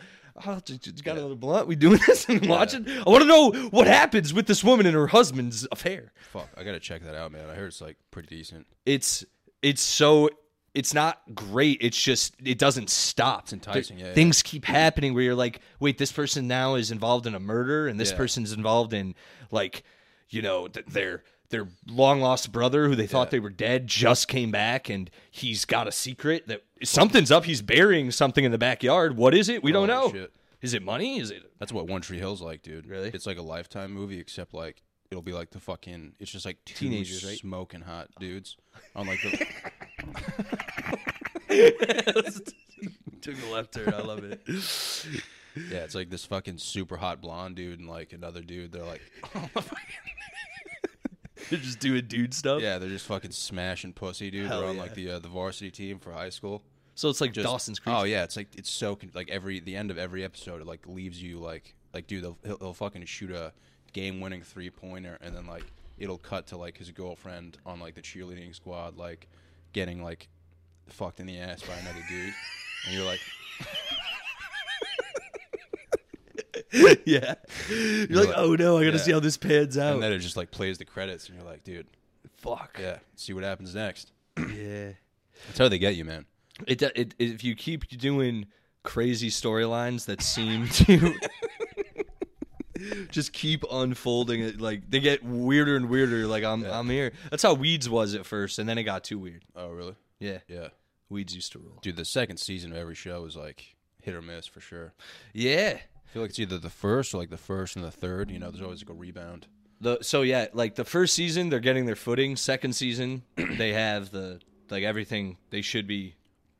oh, got another blunt? We doing this and watching? I want to know what happens with this woman and her husband's affair. Fuck, I gotta check that out, man. I heard it's like pretty decent. it's it's so it's not great. It's just it doesn't stop. It's enticing, yeah, yeah. Things keep happening where you're like, wait, this person now is involved in a murder, and this Yeah. person's involved in like, you know, th- their their long lost brother who they thought Yeah. they were dead just came back, and he's got a secret that something's up. He's burying something in the backyard. What is it? We don't know. Shit. Is it money? Is it? That's what One Tree Hill's like, dude. Really? It's like a lifetime movie, except like it'll be like the fucking. It's just like Teenagers, right? smoking hot dudes on like the. Took the left turn. I love it. yeah, it's like this fucking super hot blonde dude and like another dude. They're like, oh, They're just doing dude stuff. yeah, they're just fucking smashing pussy, dude. Hell they're on yeah. like the uh, the varsity team for high school. So it's like Just, Dawson's Creek. Oh yeah, it's like it's so con- like every the end of every episode, it like leaves you like like dude, they'll, he'll, he'll fucking shoot a game winning three pointer, and then like it'll cut to like his girlfriend on like the cheerleading squad, like getting like fucked in the ass by another dude, and you're like, yeah. You're like, like- oh no, I gotta yeah. see how this pans out. and then it just like plays the credits, and you're like, dude, Fuck. yeah, see what happens next. Yeah. That's how they get you, man. It, it, it if you keep doing crazy storylines that seem to just keep unfolding it like they get weirder and weirder like I'm Yeah. I'm here. That's how Weeds was at first and then it got too weird. Oh really? Yeah. Yeah, Weeds used to rule. dude. The second season of every show was like hit or miss for sure. Yeah. I feel like it's either the first or like the first and the third. You know, there's always like a rebound. The so yeah, like the first season they're getting their footing. Second season they have the like everything they should be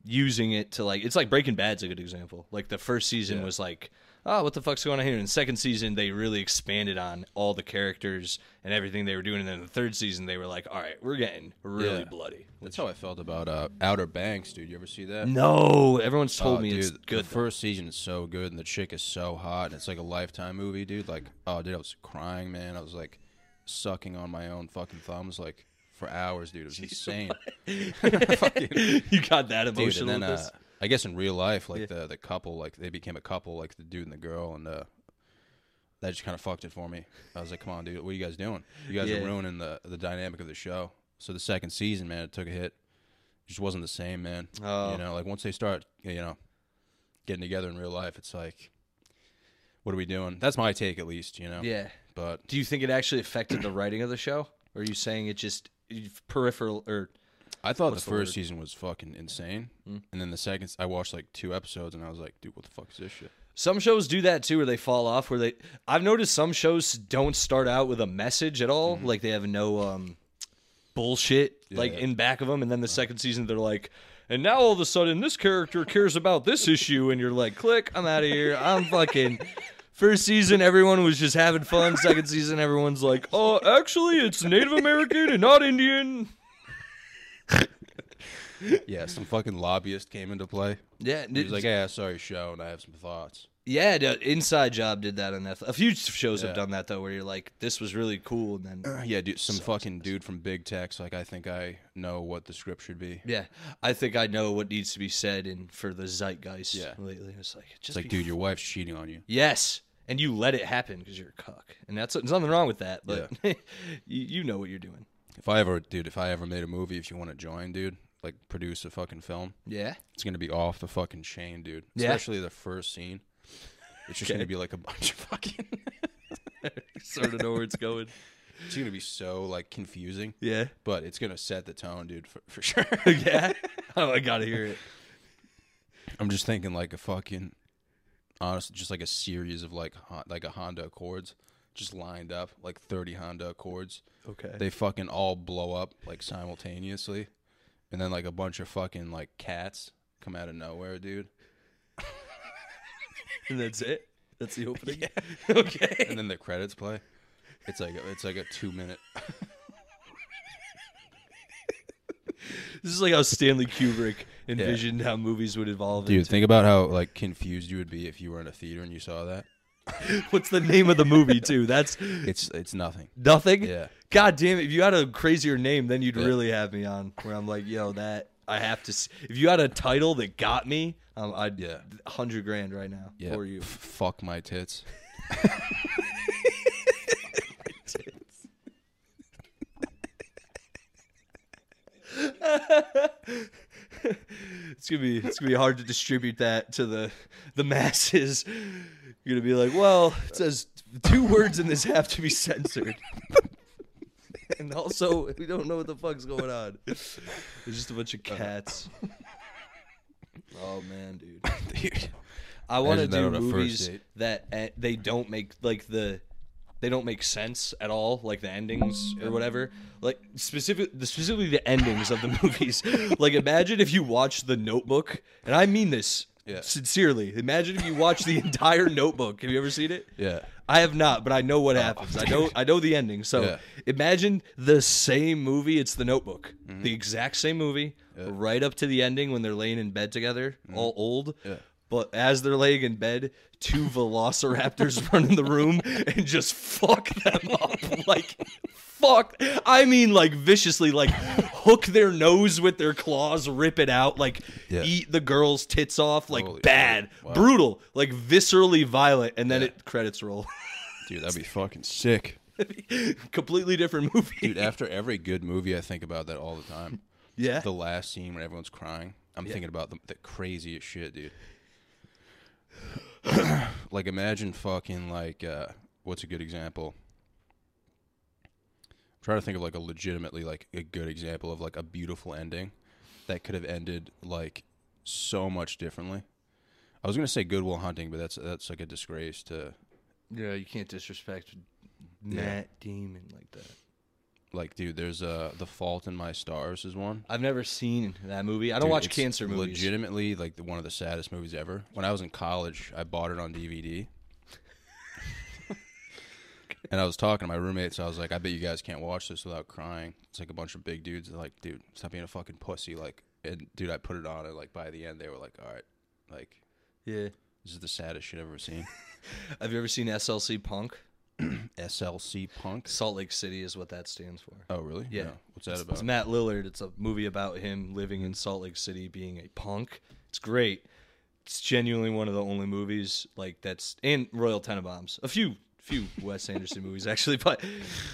using it to like it's like Breaking Bad's a good example. Like the first season Yeah. was like oh, what the fuck's going on here? In the second season, they really expanded on all the characters and everything they were doing. And then the third season, they were like, all right, we're getting really Yeah. bloody. That's how I felt about uh, Outer Banks, dude. You ever see that? No, everyone's told Oh, me dude, it's good. The first season is so good, and the chick is so hot, and it's like a lifetime movie, dude. Like, oh, dude, I was crying, man. I was like sucking on my own fucking thumbs, like for hours, dude. It was insane, Fucking- you got that dude. emotional And then, with uh, this? I guess in real life, like the the couple, like they became a couple, like the dude and the girl, and uh, that just kind of fucked it for me. I was like, come on, dude, what are you guys doing? You guys Yeah. are ruining the the dynamic of the show. So the second season, man, it took a hit. It just wasn't the same, man. Oh. You know, like once they start, you know, getting together in real life, it's like, what are we doing? That's my take, at least. You know. Yeah. But Do you think it actually affected the writing of the show? Or are you saying it just peripheral or I thought the the first word? season was fucking insane, Mm. and then the second, I watched like two episodes, and I was like, dude, what the fuck is this shit? Some shows do that too, where they fall off. Where they, I've noticed some shows don't start out with a message at all. Like they have no um, bullshit like Yeah. in back of them, and then the second season they're like, and now all of a sudden this character cares about this issue, and you're like, click, I'm out of here. I'm fucking. First season, everyone was just having fun. Second season, everyone's like, oh, actually, it's Native American and not Indian. Yeah, some fucking lobbyist came into play. Yeah, He was like, "Hey, I saw your show, and I have some thoughts." Yeah, the Inside Job did that on Netflix. A few shows have done that though, where you're like, "This was really cool," and then Yeah, dude, some fucking dude from Big Tech's like, I think I know what the script should be. yeah, I think I know what needs to be said and for the zeitgeist. Yeah. lately it's like, just It's like, dude, your wife's cheating on you. yes, and you let it happen because you're a cuck, and that's there's nothing wrong with that, but you, you know what you're doing. If I ever, dude, if I ever made a movie, if you want to join, dude, like produce a fucking film, Yeah, it's gonna be off the fucking chain, dude. Yeah. Especially the first scene. It's just gonna be like a bunch of fucking. sort of know where it's going. it's gonna be so like confusing, Yeah, but it's gonna set the tone, dude, for, for sure. yeah. Oh, I gotta hear it. I'm just thinking like a fucking, honestly, just like a series of like Hon- like a Honda Accords, just lined up like 30 Honda Accords. Okay. They fucking all blow up like simultaneously, and then like a bunch of fucking like cats come out of nowhere, dude. and that's it. That's the opening. okay. And then the credits play. It's like a, it's like a two minute. This is like how Stanley Kubrick envisioned how movies would evolve. Dude, into. think about how like confused you would be if you were in a theater and you saw that. What's the name of the movie too? That's It's it's nothing. nothing. Yeah. God damn it! If you had a crazier name, then you'd Yeah. really have me on. Where I'm like, yo, that I have to. s If you had a title that got me, um, I'd Yeah. hundred grand right now Yeah. for you. F- fuck my tits. It's gonna be it's gonna be hard to distribute that to the the masses. You're gonna be like, well, it says two words in this have to be censored. and also, we don't know what the fuck's going on. It's just a bunch of cats. Oh man, dude. Dude. I want to do movies that uh, they don't make like the they don't make sense at all, like the endings or whatever. Like specific, the specifically the endings of the movies. like imagine if you watch The Notebook, and I mean this Yeah. sincerely. Imagine if you watch the entire Notebook. Have you ever seen it? Yeah. I have not, but I know what oh. happens. I know I know the ending. So Yeah. imagine the same movie. It's The Notebook, mm-hmm. the exact same movie, right up to the ending when they're laying in bed together, mm-hmm. all old. Yeah. But as they're laying in bed, two velociraptors run in the room and just fuck them up. Like, fuck. I mean, like, viciously, like, hook their nose with their claws, rip it out, like, Yeah. eat the girl's tits off. Like, Holy bad. Wow. brutal, like, viscerally violent. And then Yeah. it credits roll. Dude, that'd be fucking sick. Completely different movie. Dude, after every good movie, I think about that all the time. yeah. The last scene when everyone's crying, I'm thinking about the, the craziest shit, dude. like, imagine fucking like, uh, what's a good example? I'm trying to think of like a legitimately like a good example of like a beautiful ending that could have ended like so much differently. I was gonna say Goodwill Hunting, but that's that's like a disgrace to yeah, you can't disrespect Yeah. Matt Damon like that. Like, dude, there's uh, The Fault in My Stars is one. I've never seen that movie. I don't Dude, watch it's cancer movies. Legitimately, like the, one of the saddest movies ever. When I was in college, I bought it on DVD. and I was talking to my roommates. I was like, "I bet you guys can't watch this without crying." It's like a bunch of big dudes. They're like, "Dude, stop being a fucking pussy!" Like, and dude, I put it on, and like by the end, they were like, "All right, like Yeah. this is the saddest shit I've ever seen." Have you ever seen SLC Punk? SLC Punk. Salt Lake City is what that stands for. Oh, really? Yeah. No. What's that It's, about? it's Matt Lillard. It's a movie about him living in Salt Lake City, being a punk. It's great. It's genuinely one of the only movies like that's and Royal Tenenbaums. A few few Wes Anderson movies actually, but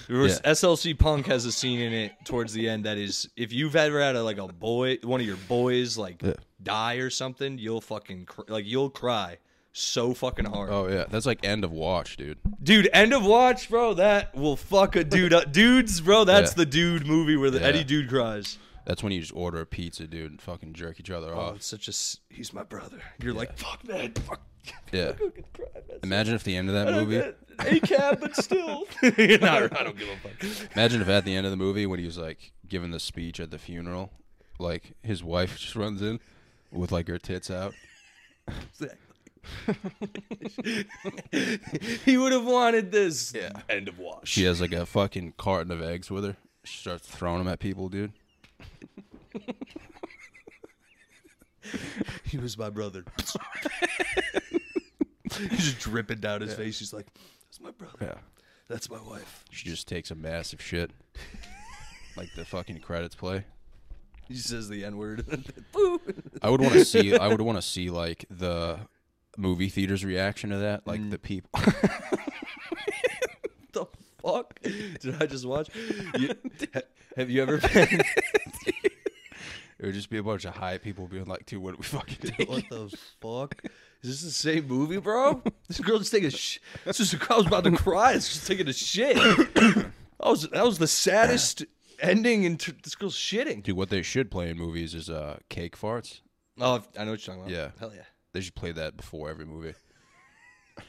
was- Yeah. SLC Punk has a scene in it towards the end that is if you've ever had a, like a boy, one of your boys like Yeah. die or something, you'll fucking cr- like you'll cry so fucking hard. oh yeah, that's like end of watch, dude. Dude, end of watch, bro. That will fuck a dude up. Dudes, bro, that's Yeah. the dude movie where the Yeah. Eddie dude cries. That's when you just order a pizza, dude, and fucking jerk each other Oh, off. it's such a He's my brother. You're like, fuck man, fuck. Yeah. fucking cry, man. Imagine if the end of that movie. A cab, but still. no, I don't give a fuck. Imagine if at the end of the movie, when he was like giving the speech at the funeral, like his wife just runs in with like her tits out. he would have wanted this. Yeah. End of watch. She has like a fucking carton of eggs with her. She starts throwing them at people, dude. He was my brother. He's just dripping down his face. He's like, "That's my brother. Yeah. That's my wife." She just takes a massive shit. Like the fucking credits play. He says the N word. I would want to see. I would want to see like the movie theater's reaction to that. Like the people. the fuck did I just watch? You, ha- have you ever been? It would just be a bunch of high people being like, "Dude, what do we fucking do?" what the fuck? Is this the same movie, bro? This girl just taking a sh- This is girl was about to cry. It's just taking a shit. that was that was the saddest ending. And this girl's shitting. Dude, what they should play in movies is uh, cake farts. Oh, I know what you're talking about. Yeah. hell yeah. They should play that before every movie.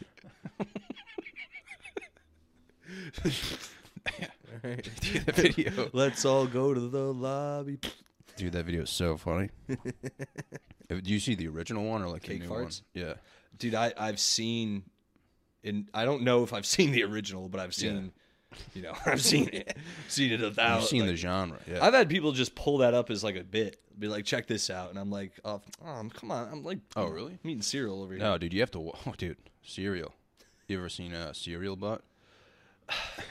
Dude, that video. Let's all go to the lobby. Dude, that video is so funny. Do you see the original one or like Cake the new one? Yeah. Dude, I I've seen, and I don't know if I've seen the original, but I've seen, you know, I've seen it, seen it a thousand. You've seen like- the genre. Yeah. I've had people just pull that up as like a bit, be like, "Check this out," and I'm like, "Oh, oh come on!" I'm like, Oh, really? I'm eating cereal over here. no, dude, you have to. Oh, dude, cereal. You ever seen a cereal butt?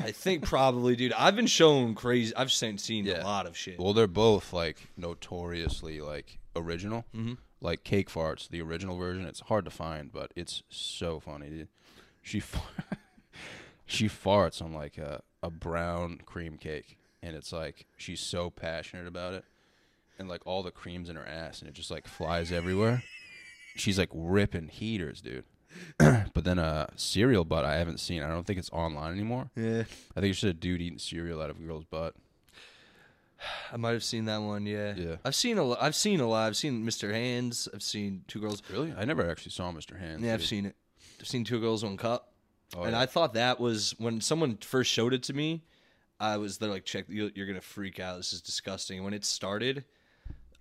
I think probably, dude. I've been shown crazy. I've seen seen Yeah. a lot of shit. Well, they're both like notoriously like original. Mm-hmm. Like cake farts, the original version. It's hard to find, but it's so funny, dude. She she farts on like a, a brown cream cake, and it's like she's so passionate about it, and like all the creams in her ass, and it just like flies everywhere. She's like ripping heaters, dude. but then a cereal butt I haven't seen. I don't think it's online anymore. Yeah, I think it's just a dude eating cereal out of a girl's butt. I might have seen that one. Yeah, Yeah. I've seen a. lo- I've seen a lot. I've seen Mr. Hands. I've seen Two Girls. Really? I never actually saw Mr. Hands. Yeah, I've seen it. I've seen Two Girls One Cup, Oh, and yeah. I thought that was when someone first showed it to me. I was they're like, check, you- you're gonna freak out. This is disgusting. When it started,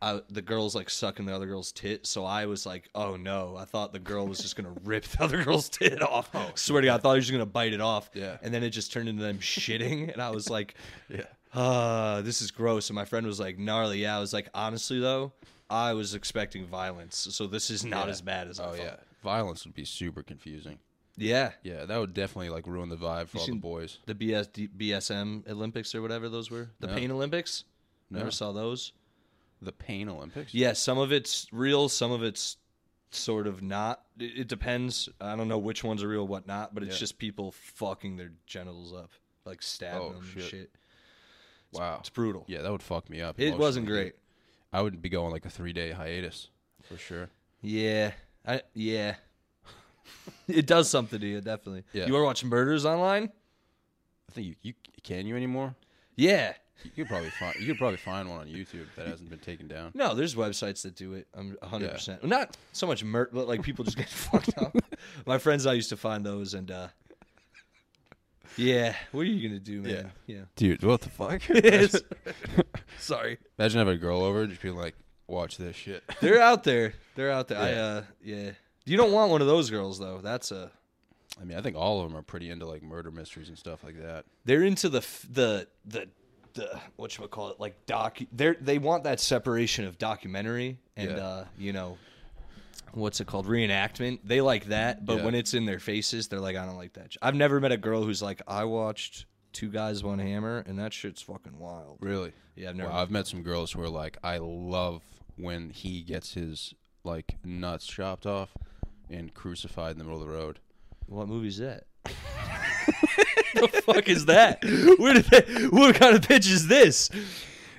I, the girl's like sucking the other girl's tit, so I was like, oh no. I thought the girl was just gonna rip the other girl's tit off. Oh, Swear to God, I thought he was just gonna bite it off. Yeah. and then it just turned into them shitting, and I was like, Yeah. uh, this is gross. And my friend was like, gnarly. Yeah, I was like, honestly though, I was expecting violence, so this is not Yeah. as bad as I Oh thought. yeah. Violence would be super confusing. Yeah. Yeah, that would definitely like ruin the vibe for all the seen- boys. the BS, BSM Olympics or whatever those were. The No. Pain Olympics. No. Never saw those. The Pain Olympics. Yeah, some of it's real, some of it's sort of not. It, it depends. I don't know which ones are real, what not. But it's Yeah. just people fucking their genitals up, like stabbing Oh, them and shit. shit. Wow. It's brutal. Yeah, that would fuck me up. It wasn't emotionally, great. I would be going like a three day hiatus for sure. Yeah, I yeah. it does something to you, definitely. Yeah. You want watching watch murders online? I think you, you can you anymore. Yeah. You could probably find you could probably find one on YouTube that hasn't been taken down. No, there's websites that do it. I'm 100. percent Not so much murder, but like people just get fucked up. My friends, and I used to find those, and uh Yeah. What are you gonna do, man? Yeah. Dude, what the fuck? Sorry. Imagine having a girl over, just being like, "Watch this shit." They're out there. They're out there. I Yeah. uh yeah. You don't want one of those girls though. That's a I mean, I think all of them are pretty into like murder mysteries and stuff like that. they're into the f- the the the what you call it like doc they they want that separation of documentary and Yeah. uh you know what's it called reenactment they like that but Yeah. when it's in their faces they're like i don't like that sh-. i've never met a girl who's like i watched two guys one hammer and that shit's fucking wild Really? yeah i've never Well, I've met some girls who are like, I love when he gets his like nuts chopped off and crucified in the middle of the road. what movie's that the fuck is that where did that what kind of pitch is this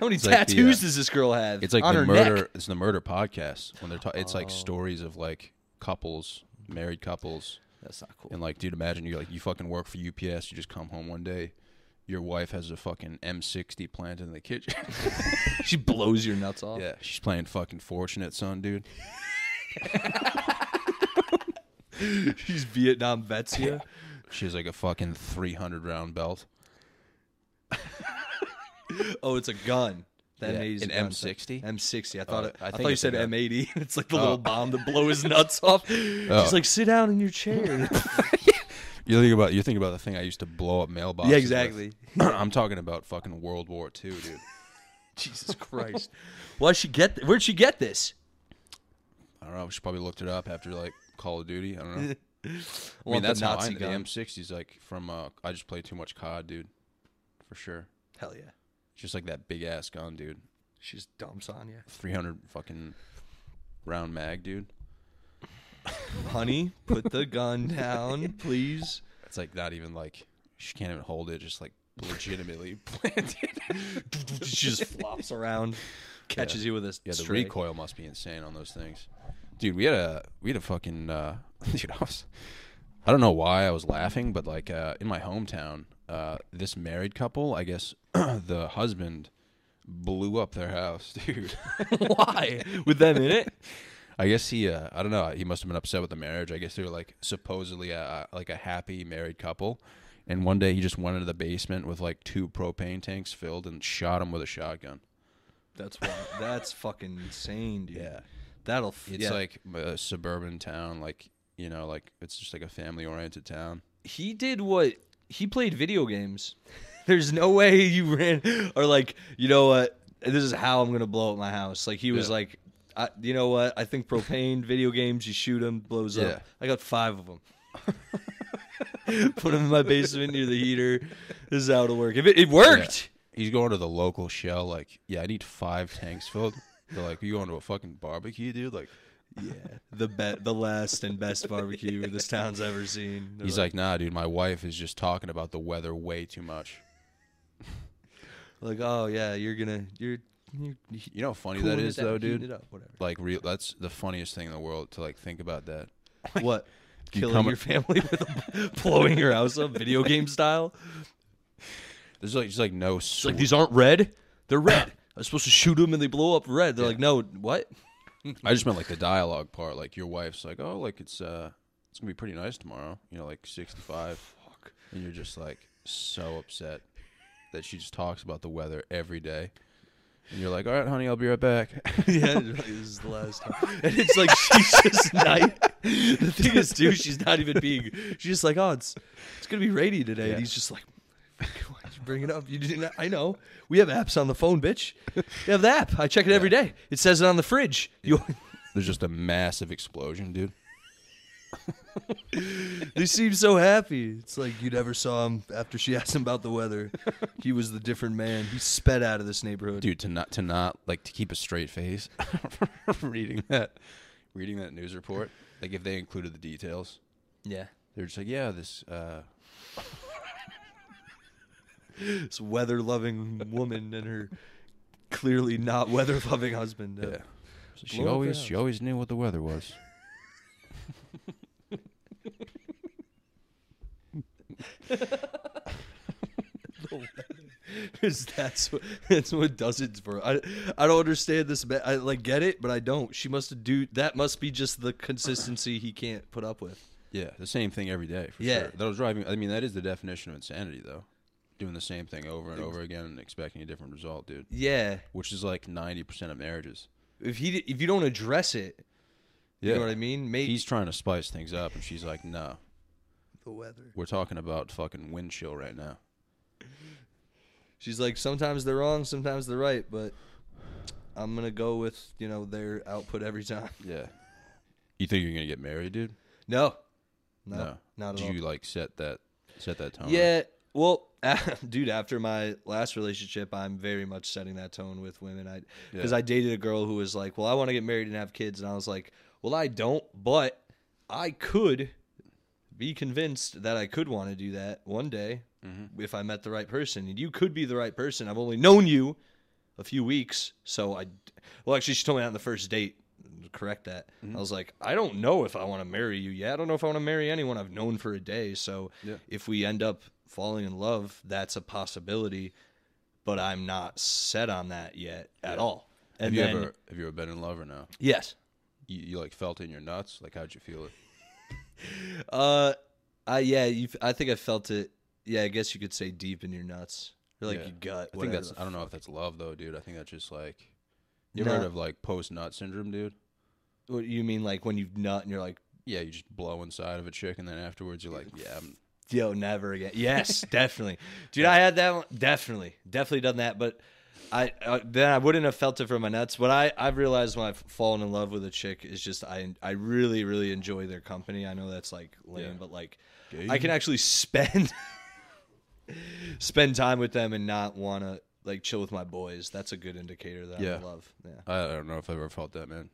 how many It's like the, tattoos uh, does this girl have It's like on the her murder. neck? It's the murder podcast when they're. Ta- it's Oh. like stories of like couples, married couples, that's not cool and like, dude, imagine you're like you fucking work for UPS. You just come home one day, your wife has a fucking M60 planted in the kitchen. she blows your nuts off yeah, she's playing fucking Fortunate Son, dude. She's Vietnam vets here. She has like a fucking 300 round belt. Oh, it's a gun. That Yeah, an M60? M60. I oh, thought Oh, it, I I, thought you said gun. M80. It's like the Oh. little bomb to blow his nuts off. Oh. She's like, sit down in your chair. You think about you think about the thing I used to blow up mailboxes. yeah, exactly. I'm talking about fucking World War II, dude. Jesus Christ. Why'd she get? Th- Where'd she get this? I don't know. She probably looked it up after like Call of Duty. I don't know. I mean, that's how I the gun. M60's like from. Uh, I just play too much COD, dude. For sure. Hell yeah. Just like that big ass gun, dude. She just dumps on you. 300 fucking round mag, dude. Honey, put the gun down, please. It's like not even like she can't even hold it. Just like legitimately planted. She just flops around, catches you with a Yeah, the stray. recoil must be insane on those things, dude. We had a we had a fucking uh, dude. I was I don't know why I was laughing, but like uh, in my hometown, uh, this married couple, I guess the husband blew up their house, dude. Why? With them in it? I guess he uh, I don't know. He must have been upset with the marriage. I guess they were like supposedly a, like a happy married couple. And one day he just went into the basement with like two propane tanks filled and shot him with a shotgun. That's wild. That's fucking insane, dude. Yeah. That'll. F- It's yeah. like a suburban town, like you know, like it's just like a family-oriented town. he did what he played video games. There's no way you ran or like you know what this is how I'm gonna blow up my house. Like he was Yeah. like, I, you know what? I think propane video games. You shoot them, blows Yeah. up. I got five of them. Put them in my basement near the heater. This is how it'll work. If it, it worked, He's going to the local shell, like, yeah, I need five tanks filled. They're like, you going to a fucking barbecue, dude? Like, yeah, the be- the last and best barbecue this town's ever seen. They're he's like, nah, dude, my wife is just talking about the weather way too much. like, oh yeah, you're gonna you're. you're You know how funny that is, though, heating dude. It up, whatever. Like, real. That's the funniest thing in the world to like think about that. What? You Killing your family with a, blowing your house up, video game style. There's like just like no. Like these aren't red. They're red. I was supposed to shoot them and they blow up red. They're like, no, what? I just meant like the dialogue part. Like your wife's like, oh, like it's uh, it's gonna be pretty nice tomorrow. You know, like 65. Fuck. And you're just like so upset that she just talks about the weather every day. And you're like, all right, honey, I'll be right back. yeah, this is the last time. And it's like she's just night. The thing is, too, she's not even being. She's just like, oh, it's it's gonna be rainy today, Yeah. and he's just like, bring it up? You didn't. I know. We have apps on the phone, bitch. You have the app. I check it every day. It says it on the fridge. You. There's just a massive explosion, dude. They seem so happy. It's like you never saw him after she asked him about the weather. He was the different man. He sped out of this neighborhood. Dude, to not to not like to keep a straight face reading that reading that news report. Like if they included the details, Yeah. they're just like, yeah, this uh This weather loving woman and her clearly not weather loving husband. Uh, yeah. She blow always she always knew what the weather was. Because that's what that's what does it for. I I don't understand this. I like get it, but I don't. She must do that. Must be just the consistency he can't put up with. Yeah, the same thing every day. For Yeah. sure. That was driving. I mean, that is the definition of insanity, though. Doing the same thing over and over again and expecting a different result, dude. Yeah. Which is like ninety percent of marriages. If he if you don't address it, you know what I mean? Maybe He's trying to spice things up, and she's like, "No, the weather. we're talking about fucking wind chill right now." She's like, sometimes they're wrong, sometimes they're right, but I'm gonna go with you know their output every time. Yeah. You think you're gonna get married, dude? No, no, not at Do all. you like set that set that tone? Yeah, well, dude, after my last relationship, I'm very much setting that tone with women. I because Yeah. I dated a girl who was like, "Well, I want to get married and have kids," and I was like, "Well, I don't, but I could be convinced that I could want to do that one day Mm-hmm. if I met the right person, and you could be the right person. I've only known you a few weeks, so I, well, actually, she told me that on the first date. Correct that. Mm-hmm. I was like, I don't know if I want to marry you yet. I don't know if I want to marry anyone I've known for a day. So Yeah. if we end up falling in love, that's a possibility. But I'm not set on that yet at Yeah. all. Have you then, ever have you ever been in love or no? Yes. You, you like felt in your nuts? Like how'd you feel it? Uh, I yeah. You, I think I felt it. Yeah, I guess you could say deep in your nuts or like Yeah. your gut. I think that's I don't know if that's love though, dude. I think that's just like you ever No. heard of like post nut syndrome, dude? What you mean, like when you nut and you're like, Yeah, you just blow inside of a chick and then afterwards you're like, yeah, I'm, yo, never again. Yes, definitely, dude. I had that one. Definitely, definitely done that. But I uh, then I wouldn't have felt it from my nuts. What I I've realized when I've fallen in love with a chick is just I I really really enjoy their company. I know that's like lame, Yeah. but like Gay. I can actually spend spend time with them and not want to like chill with my boys. That's a good indicator that Yeah. in love. Yeah. I, I don't know if I've ever felt that, man.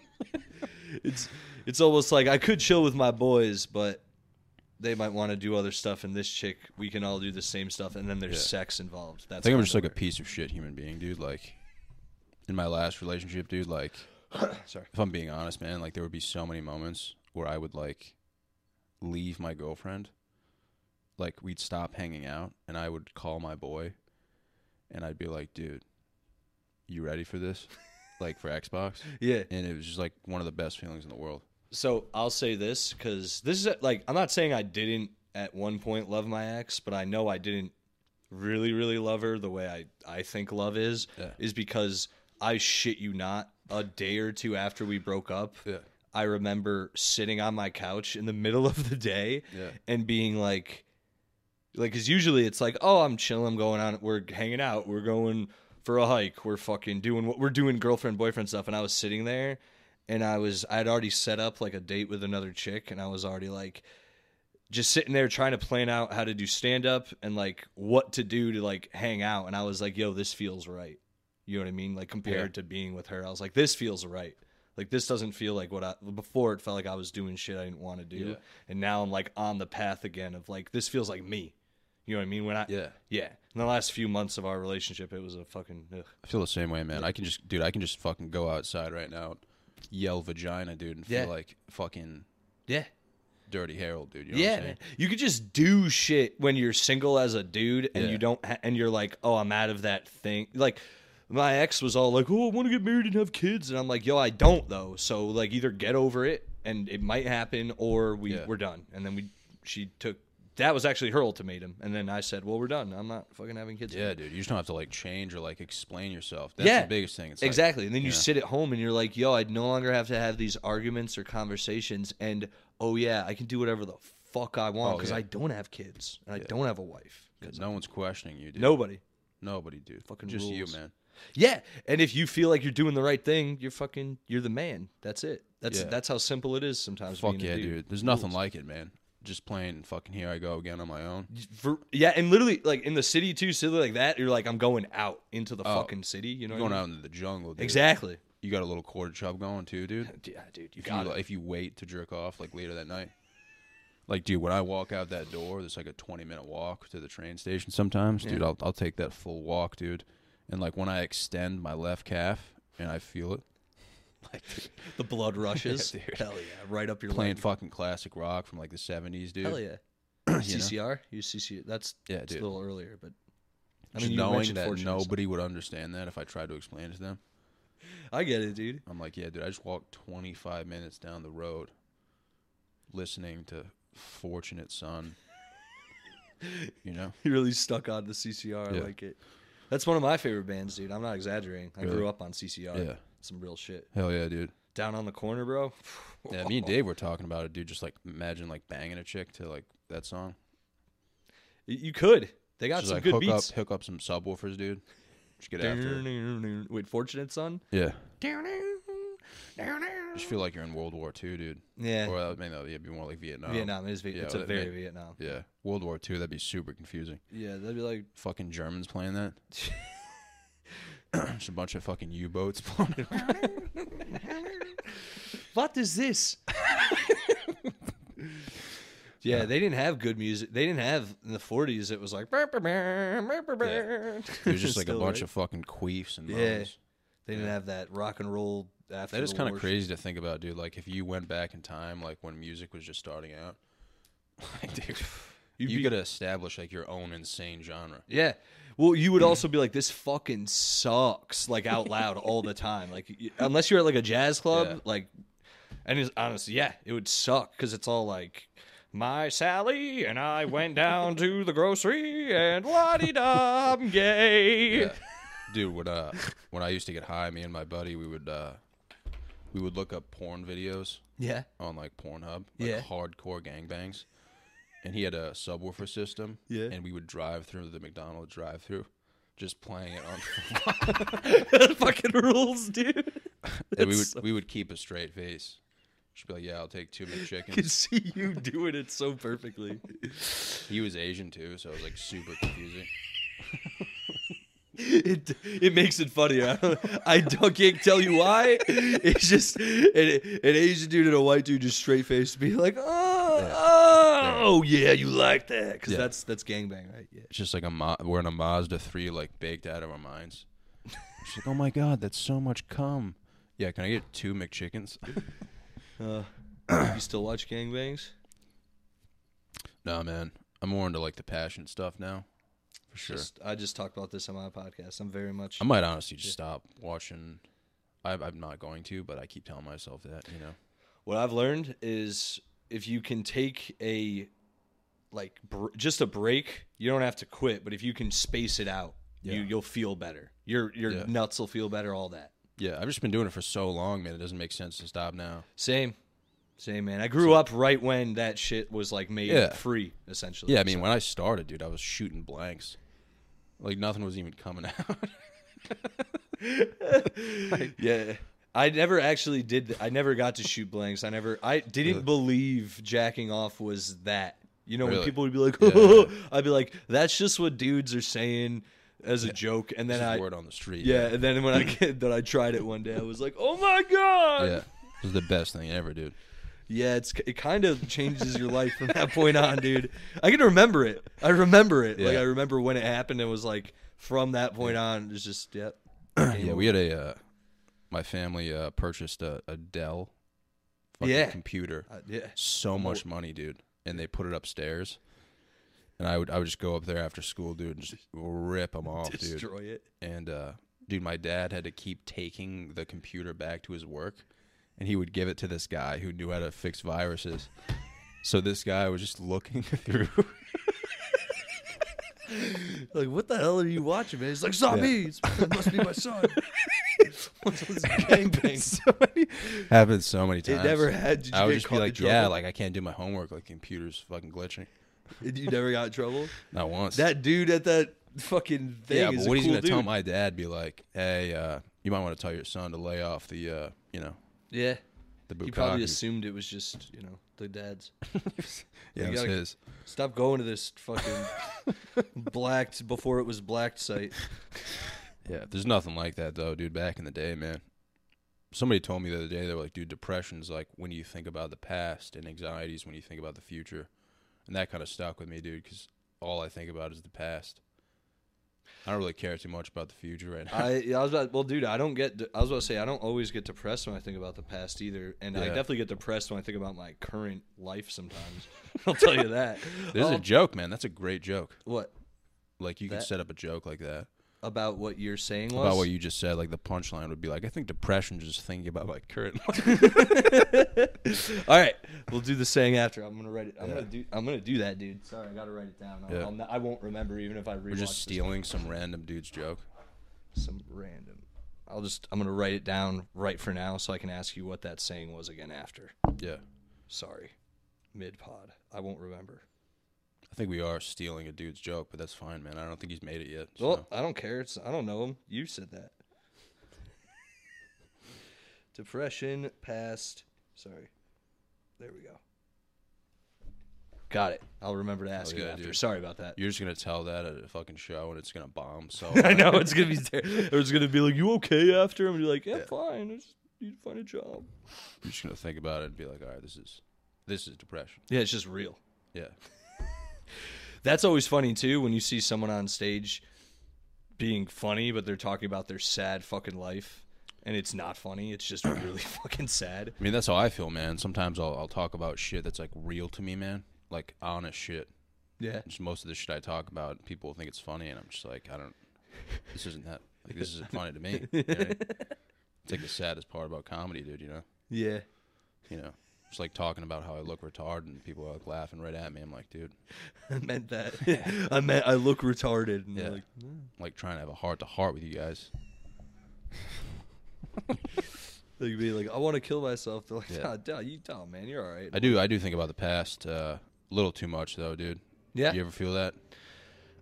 it's it's almost like I could chill with my boys, but they might want to do other stuff. And this chick, we can all do the same stuff, and then there's Yeah. sex involved. That's I think I'm just like a piece of shit human being, dude. Like in my last relationship, dude, like sorry. if I'm being honest, man, like there would be so many moments where I would like leave my girlfriend. Like we'd stop hanging out and I would call my boy and I'd be like, dude, you ready for this? like for Xbox? Yeah. And it was just like one of the best feelings in the world. So I'll say this because this is like I'm not saying I didn't at one point love my ex, but I know I didn't really really love her the way I I think love is Yeah. is because I shit you not a day or two after we broke up. Yeah. I remember sitting on my couch in the middle of the day Yeah. and being like, like, because usually it's like, oh, I'm chilling, I'm going on, we're hanging out, we're going for a hike, we're fucking doing what we're doing, girlfriend, boyfriend stuff. And I was sitting there and I was, I had already set up like a date with another chick and I was already like, just sitting there trying to plan out how to do stand up and like what to do to like hang out. And I was like, yo, this feels right. You know what I mean? Like compared to being with her, I was like, this feels right. Like this doesn't feel like what I before it felt like I was doing shit I didn't want to do. Yeah. And now I'm like on the path again of like this feels like me. You know what I mean? When I Yeah. yeah. In the last few months of our relationship, it was a fucking ugh. I feel the same way, man. I can just, dude, I can just fucking go outside right now, yell vagina, dude, and Yeah. feel like fucking yeah. Dirty Harold, dude. You know what Yeah, I'm saying? man. You could just do shit when you're single as a dude, and Yeah. you don't, ha- and you're like, oh, I'm out of that thing. Like, my ex was all like, oh, I want to get married and have kids, and I'm like, yo, I don't though. So like, either get over it, and it might happen, or we Yeah. we're done. And then we, she took. That was actually her ultimatum, and then I said, "Well, we're done. I'm not fucking having kids." Yeah, anymore." dude. You just don't have to like change or like explain yourself. That's Yeah. the biggest thing. It's like- exactly. and then you yeah. sit at home and you're like, yo, I no longer have to have these arguments or conversations. And oh, yeah, I can do whatever the fuck I want Oh, because yeah. I don't have kids and I don't have a wife. Because no one's questioning you, dude. Nobody. Nobody, dude. Fucking just rules. you, man. Yeah. And if you feel like you're doing the right thing, you're fucking, you're the man. That's it. That's Yeah. that's how simple it is sometimes. Fuck being yeah, a dude. There's nothing like it, man. Just plain fucking here I go again on my own. For, yeah, and literally, like in the city too, silly like that. You're like, I'm going out into the Oh. fucking city. You know, going I out mean? into the jungle, dude. Exactly. You got a little quarter chub going too, dude. Yeah, dude, you If got you, it. if you wait to jerk off like later that night. Like, dude, when I walk out that door, there's like a 20 minute walk to the train station sometimes. Dude, Yeah. I'll, I'll take that full walk, dude. And like when I extend my left calf and I feel it, like The blood rushes. Yeah. Hell yeah, right up your playing leg. fucking classic rock from like the 70s, dude. Hell yeah. CCR, you CCR. That's Yeah, it's a dude. little earlier, but I mean, you knowing mentioned that Fortune and stuff. nobody would understand that if I tried to explain it to them. I get it, dude. I'm like, yeah, dude, I just walked 25 minutes down the road. listening to Fortunate Son. You know? He really stuck on the CCR. I Yeah. like it. That's one of my favorite bands, dude. I'm not exaggerating. I Really? grew up on CCR. Yeah. Some real shit. Hell yeah, dude. Down on the corner, bro. Yeah, me and Dave were talking about it, dude. Just like imagine like banging a chick to like that song. You could. They got Just some like good hook beats. up, hook up some subwoofers, dude. Just get after. it. Wait, Fortunate Son? Yeah. Just feel like you're in World War II, dude. Yeah. Or uh, maybe it'd be more like Vietnam. Vietnam is Vi- Yeah, it's a very Vietnam. Yeah, World War II. That'd be super confusing. Yeah, that'd be like Fucking Germans playing that. Just a bunch of fucking U-boats blowing around. What is this? yeah, they didn't have good music. They didn't have in the forties. It was like It was just like a Still, bunch right? of fucking queefs and moans. Yeah. They didn't have that rock and roll after. That is the kind of war crazy to think about, dude. Like if you went back in time, like when music was just starting out, like, dude, You'd you be- could establish like your own insane genre. Yeah. Well, you would also be like, "This fucking sucks," like out loud all the time. Like, unless you're at like a jazz club, Yeah. like, and it's, honestly, yeah, it would suck because it's all like, "My Sally and I went down to the grocery and la di da, I'm gay." Yeah. Dude, when uh when I used to get high, me and my buddy, we would uh we would look up porn videos Yeah. on like Pornhub, like Yeah. hardcore gangbangs. And he had a subwoofer system. Yeah. And we would drive through the McDonald's drive through, just playing it on that fucking rules, dude. and we would so- we would keep a straight face. Just be like, Yeah, I'll take two I can see you doing it so perfectly. he was Asian too, so it was like super confusing. it it makes it funnier. I, don't, I don't, can't tell you why. It's just an, an Asian dude and a white dude just straight faced be like, oh, oh yeah, you like that because Yeah. that's that's gangbang, right? Yeah. It's just like a Ma- we're in a Mazda three, like baked out of our minds. She's like, "Oh my god, that's so much cum." Yeah, can I get two McChickens? Uh, you still watch gangbangs? no, man, I'm more into like the passion stuff now, for sure. Just, I just talked about this on my podcast. I'm very much. I might honestly just stop watching. I, I'm not going to, but I keep telling myself that, you know. What I've learned is if you can take a like br- just a break, you don't have to quit, but if you can space it out, you Yeah. you'll feel better. Your your Yeah. nuts will feel better. All that. Yeah, I've just been doing it for so long, man. It doesn't make sense to stop now. Same, same man. I grew up right when that shit was like made Yeah. free, essentially. Yeah, I mean, So- when I started, dude, I was shooting blanks. Like nothing was even coming out. yeah. I never actually did. th- I never got to shoot blanks. I never. I didn't Really? believe jacking off was that. You know, when people would be like, Yeah, yeah. I'd be like, that's just what dudes are saying as a joke. And then I, word on the street. yeah, and then when I get that I tried it one day, I was like, oh my god. yeah. This is the best thing ever, dude. Yeah, it's it kind of changes your life from that point on, dude. I can remember it. I remember it. Like I remember when it happened. It was like from that point on, it's just yep. yeah, we had a. Uh, my family uh, purchased a, a Dell. Fucking Yeah. Computer. Uh, yeah. So much money, dude, and they put it upstairs. And I would I would just go up there after school, dude, and just rip them off, dude. Destroy it. And uh, dude, my dad had to keep taking the computer back to his work, and he would give it to this guy who knew how to fix viruses. So this guy was just looking through. Like, what the hell are you watching, man? He's like, zombies. It must be my son. Gangbang? so many, happened so many times. It never had. Did I would get just be like, yeah, trouble? like I can't do my homework. Like computer's fucking glitching. you never got in trouble. Not once. That dude at that fucking thing yeah, is but what he's cool gonna tell my dad? Be like, hey, uh, you might want to tell your son to lay off the, uh, you know, Yeah, the he probably assumed it was just you know the dad's. yeah, you it's gotta- his. Stop going to this fucking blacked before it was blacked site. Yeah, there's nothing like that though, dude. Back in the day, man. Somebody told me the other day they were like, dude, depression's like when you think about the past, and anxiety's when you think about the future, and that kind of stuck with me, dude, because all I think about is the past. I don't really care too much about the future right now. I, I was about, well, dude, I don't get. I was about to say I don't always get depressed when I think about the past either, and I definitely get depressed when I think about my current life. Sometimes I'll tell you that. There's a Um, joke, man. That's a great joke. what? Like you could That- set up a joke like that. About what you're saying was? About what you just said, like the punchline would be like, I think depression just thinking about my current All right, we'll do the saying after. I'm gonna write it. I'm Yeah. gonna do. I'm gonna do that, dude. Sorry, I gotta write it down. I'll, Yeah. I'll not, I won't remember even if I We're just stealing some random dude's joke. some random. I'll just. I'm gonna write it down right for now, so I can ask you what that saying was again after. Yeah. Sorry, mid pod. I won't remember. I think we are stealing a dude's joke, but that's fine, man. I don't think he's made it yet. Well. I don't care. It's I don't know him. You said that. Depression past. Sorry. There we go. Got it. I'll remember to oh, ask Oh, you after. dude. Sorry about that. You're just gonna tell that at a fucking show, and it's gonna bomb. So I know it's gonna be. Ter- it's gonna be like, "You okay?" After I'm gonna be like, "Yeah, fine. I just need to find a job." You're just gonna think about it and be like, all right, this is this is depression. Yeah, it's just real. Yeah. That's always funny too when you see someone on stage being funny, but they're talking about their sad fucking life, and it's not funny. It's just really fucking sad. I mean, that's how I feel, man. Sometimes I'll, I'll talk about shit that's like real to me, man. Like honest shit. Yeah. Just most of the shit I talk about, people think it's funny, and I'm just like, I don't. This isn't that. Like this isn't funny to me. you know? It's like the saddest part about comedy, dude. You know. Yeah. You know. It's like talking about how I look retarded, and people are like laughing right at me. I'm like, dude, I meant that. I meant I look retarded. And Yeah. like, I'm like trying to have a heart to heart with you guys. they'd be like, I want to kill myself. They're like, Yeah. nah, you dumb man, you're all right. I do. I do think about the past uh, a little too much, though, dude. yeah, Do You ever feel that?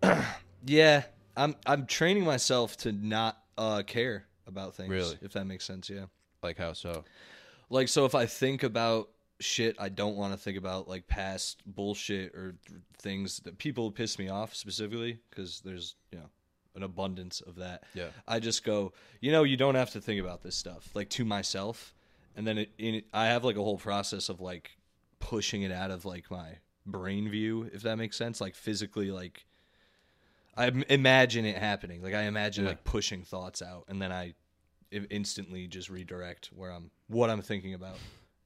yeah. I'm I'm training myself to not uh, care about things. Really? if that makes sense. Yeah. Like how so? Like so, if I think about shit I don't want to think about, like past bullshit or things that people piss me off specifically, because there's you know an abundance of that. Yeah. I just go, you know, you don't have to think about this stuff, like to myself, and then it, in I have like a whole process of like pushing it out of like my brain view, if that makes sense, like physically, like I imagine it happening, like I imagine Yeah. like pushing thoughts out, and then i- instantly just redirect where I'm what I'm thinking about.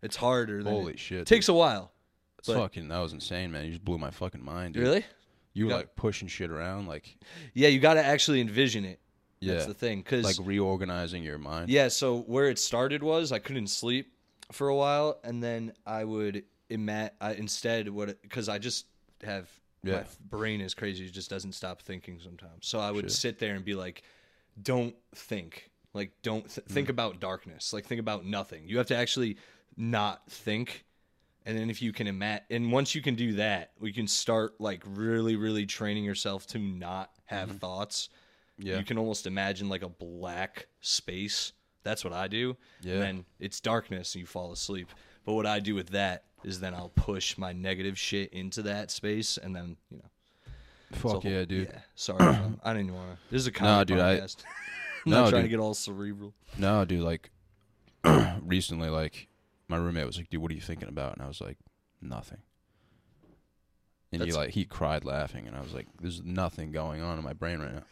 It's harder. Than Holy it, shit! takes a while. It's but- fucking. That was insane, man. You just blew my fucking mind, dude. Really? You were Yeah. like pushing shit around, like Yeah, you got to actually envision it. yeah, That's the thing, because like reorganizing your mind. Yeah, so where it started was I couldn't sleep for a while, and then I would ima- I, instead what because I just have my Yeah. brain is crazy; it just doesn't stop thinking sometimes. So I would Shit. sit there and be like, "Don't think, like don't th- think Mm. about darkness, like think about nothing. You have to actually not think." And then if you can imagine, and once you can do that, we can start like really, really training yourself to not have thoughts Mm-hmm. Yeah. you can almost imagine like a black space. That's what I do. Yeah. And then it's darkness and you fall asleep. But what I do with that is then I'll push my negative shit into that space and then, you know. Fuck yeah, dude. Yeah. Sorry. I didn't want to. This is a comedy dude, I- podcast. I'm No, not trying to get all cerebral. No, dude. Like recently, like my roommate was like, "Dude, what are you thinking about?" And I was like, "Nothing." And he like he cried laughing, and I was like, "There's nothing going on in my brain right now.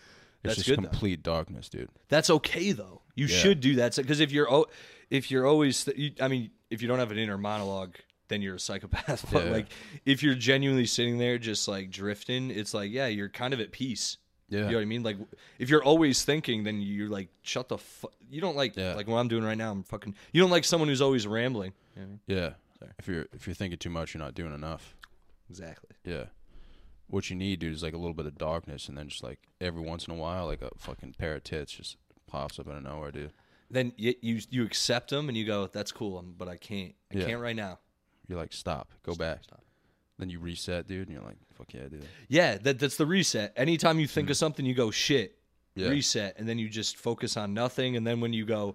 It's That's just good, though. complete darkness, dude." That's okay though. You Yeah. should do that because if you're o- if you're always th- you, I mean if you don't have an inner monologue then you're a psychopath. But Yeah. like if you're genuinely sitting there just like drifting, it's like yeah, you're kind of at peace. Yeah. You know what I mean? Like if you're always thinking, then you're like shut the fuck. You don't like Yeah. like what I'm doing right now. I'm fucking. You don't like someone who's always rambling. You know I mean? Yeah. If you're if you're thinking too much, you're not doing enough. Exactly. Yeah. What you need, dude, is like a little bit of darkness, and then just like every once in a while, like a fucking pair of tits just pops up out of nowhere, dude. Then you you, you accept them and you go, that's cool, but I can't. I Yeah. can't right now. You're like, stop, go back. stop. Then you reset, dude, and you're like, fuck yeah, dude. Yeah, that that's the reset. Anytime you think of something, you go shit, Yeah. reset, and then you just focus on nothing. And then when you go,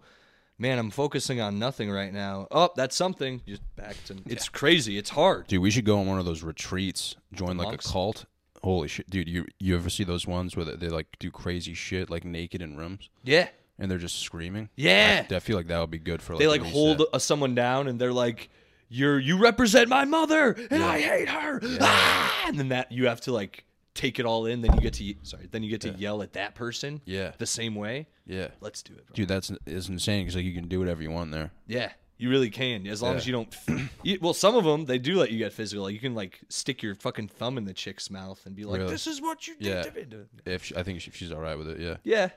man, I'm focusing on nothing right now. Oh, that's something. Just back to. It's crazy. It's hard. Dude, we should go on one of those retreats, join like monks? a cult. Holy shit, dude! You you ever see those ones where they, they like do crazy shit, like naked in rooms, Yeah, and they're just screaming? Yeah. I, I feel like that would be good for. Like, they a like reset. hold uh, someone down, and they're like, "You're you represent my mother, and I hate her." Ah! And then that you have to like take it all in. Then you get to sorry. Then you get to yell at that person. Yeah. the same way. Yeah, Let's do it, bro. dude, that's is insane because like you can do whatever you want there. Yeah, You really can, as long Yeah. as you don't. You, well, some of them they do let you get physical. Like you can like stick your fucking thumb in the chick's mouth and be like, Really? "This is what you did Yeah. to me." If she, I think she, she's all right with it, yeah. Yeah.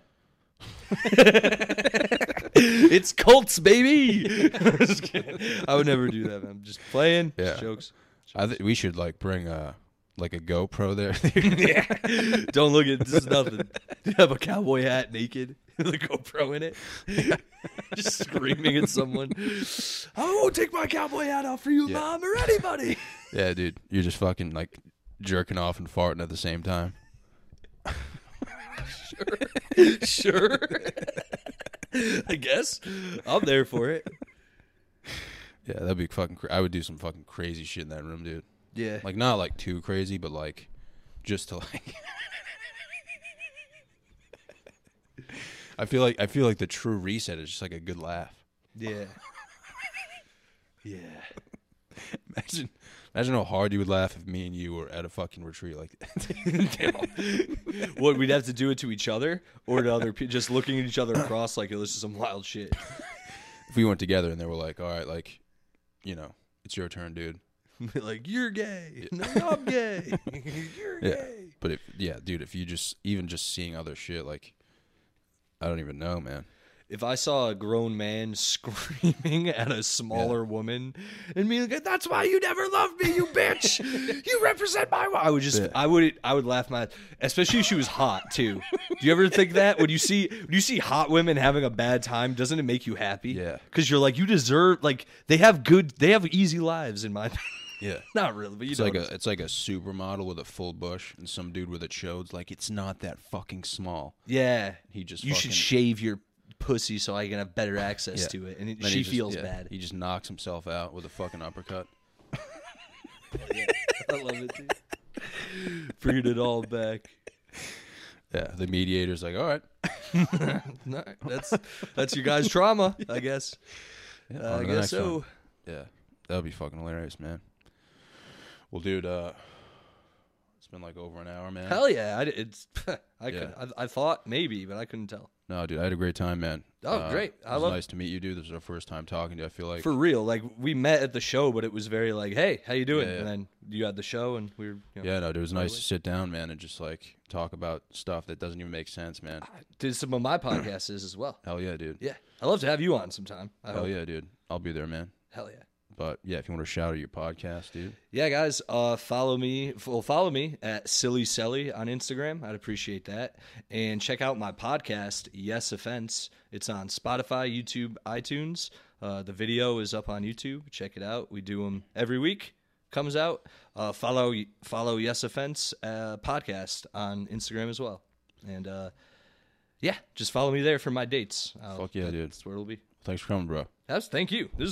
it's Colts, baby. I would never do that. I'm just playing. Yeah. Just jokes. I think we should like bring a like a GoPro there. yeah. Don't look at this is nothing. You have a cowboy hat naked with a GoPro in it. Just screaming at someone. I won't take my cowboy hat off for you, Yeah. mom, or anybody. yeah, dude, you're just fucking like jerking off and farting at the same time. Sure. Sure. I guess. I'm there for it. Yeah, that'd be fucking. Cra- I would do some fucking crazy shit in that room, dude. Yeah. Like not like too crazy, but like just to like. I feel like I feel like the true reset is just like a good laugh. Yeah. Yeah. Imagine, imagine how hard you would laugh if me and you were at a fucking retreat like that. what we'd have to do it to each other or to other people, just looking at each other across like, "Yo, this is some wild shit." if we went together and they were like, "All right, like, you know, it's your turn, dude." like, you're gay. No, I'm gay. you're Yeah. gay. But if yeah, dude, if you just even just seeing other shit, like, I don't even know, man. If I saw a grown man screaming at a smaller woman and being like, "That's why you never loved me, you bitch! you represent my," wife," I would just, Yeah. I would, I would laugh my, especially if she was hot too. Do you ever think that when you see, when you see hot women having a bad time, doesn't it make you happy? Yeah. because you're like, you deserve, like, they have good, they have easy lives in my. Yeah. Not really, but you It's like a it's like a supermodel with a full bush and some dude with a chodes. Like it's not that fucking small. Yeah. He just you should shave your pussy so I can have better access Yeah. to it. And it, Then she he just- feels yeah, bad. He just knocks himself out with a fucking uppercut. I love it, dude. Bringing it all back. Yeah. The mediator's like, all right. No, that's that's your guys' trauma, I guess. Yeah, Uh, I to the guess next so. one. Yeah. That would be fucking hilarious, man. Well, dude, uh, it's been like over an hour, man. Hell yeah! I, it's I, Yeah. could, I I thought maybe, but I couldn't tell. No, dude, I had a great time, man. Oh, Uh, great. It I was love- nice to meet you, dude. This is our first time talking to you. I feel like For real, like we met at the show, but it was very like, "Hey, how you doing?" Yeah, yeah. And then you had the show, and we were. You know, Yeah, no, dude, it was nice to sit down, man, and just like talk about stuff that doesn't even make sense, man. did some of my podcasts as well. Hell yeah, dude. Yeah, I love to have you on sometime. I Hell hope. yeah, dude. I'll be there, man. Hell yeah. But yeah, if you want to shout out your podcast, dude. Yeah, guys, uh, follow me. Well, follow me at Silly Selly on Instagram. I'd appreciate that. And check out my podcast, Yes Offense. It's on Spotify, YouTube, iTunes. Uh, the video is up on YouTube. Check it out. We do them every week. Comes out. Uh, follow follow Yes Offense uh, podcast on Instagram as well. And uh, yeah, just follow me there for my dates. Uh, Fuck yeah, dude. That's where it'll be. Thanks for coming, bro. That's thank you. This is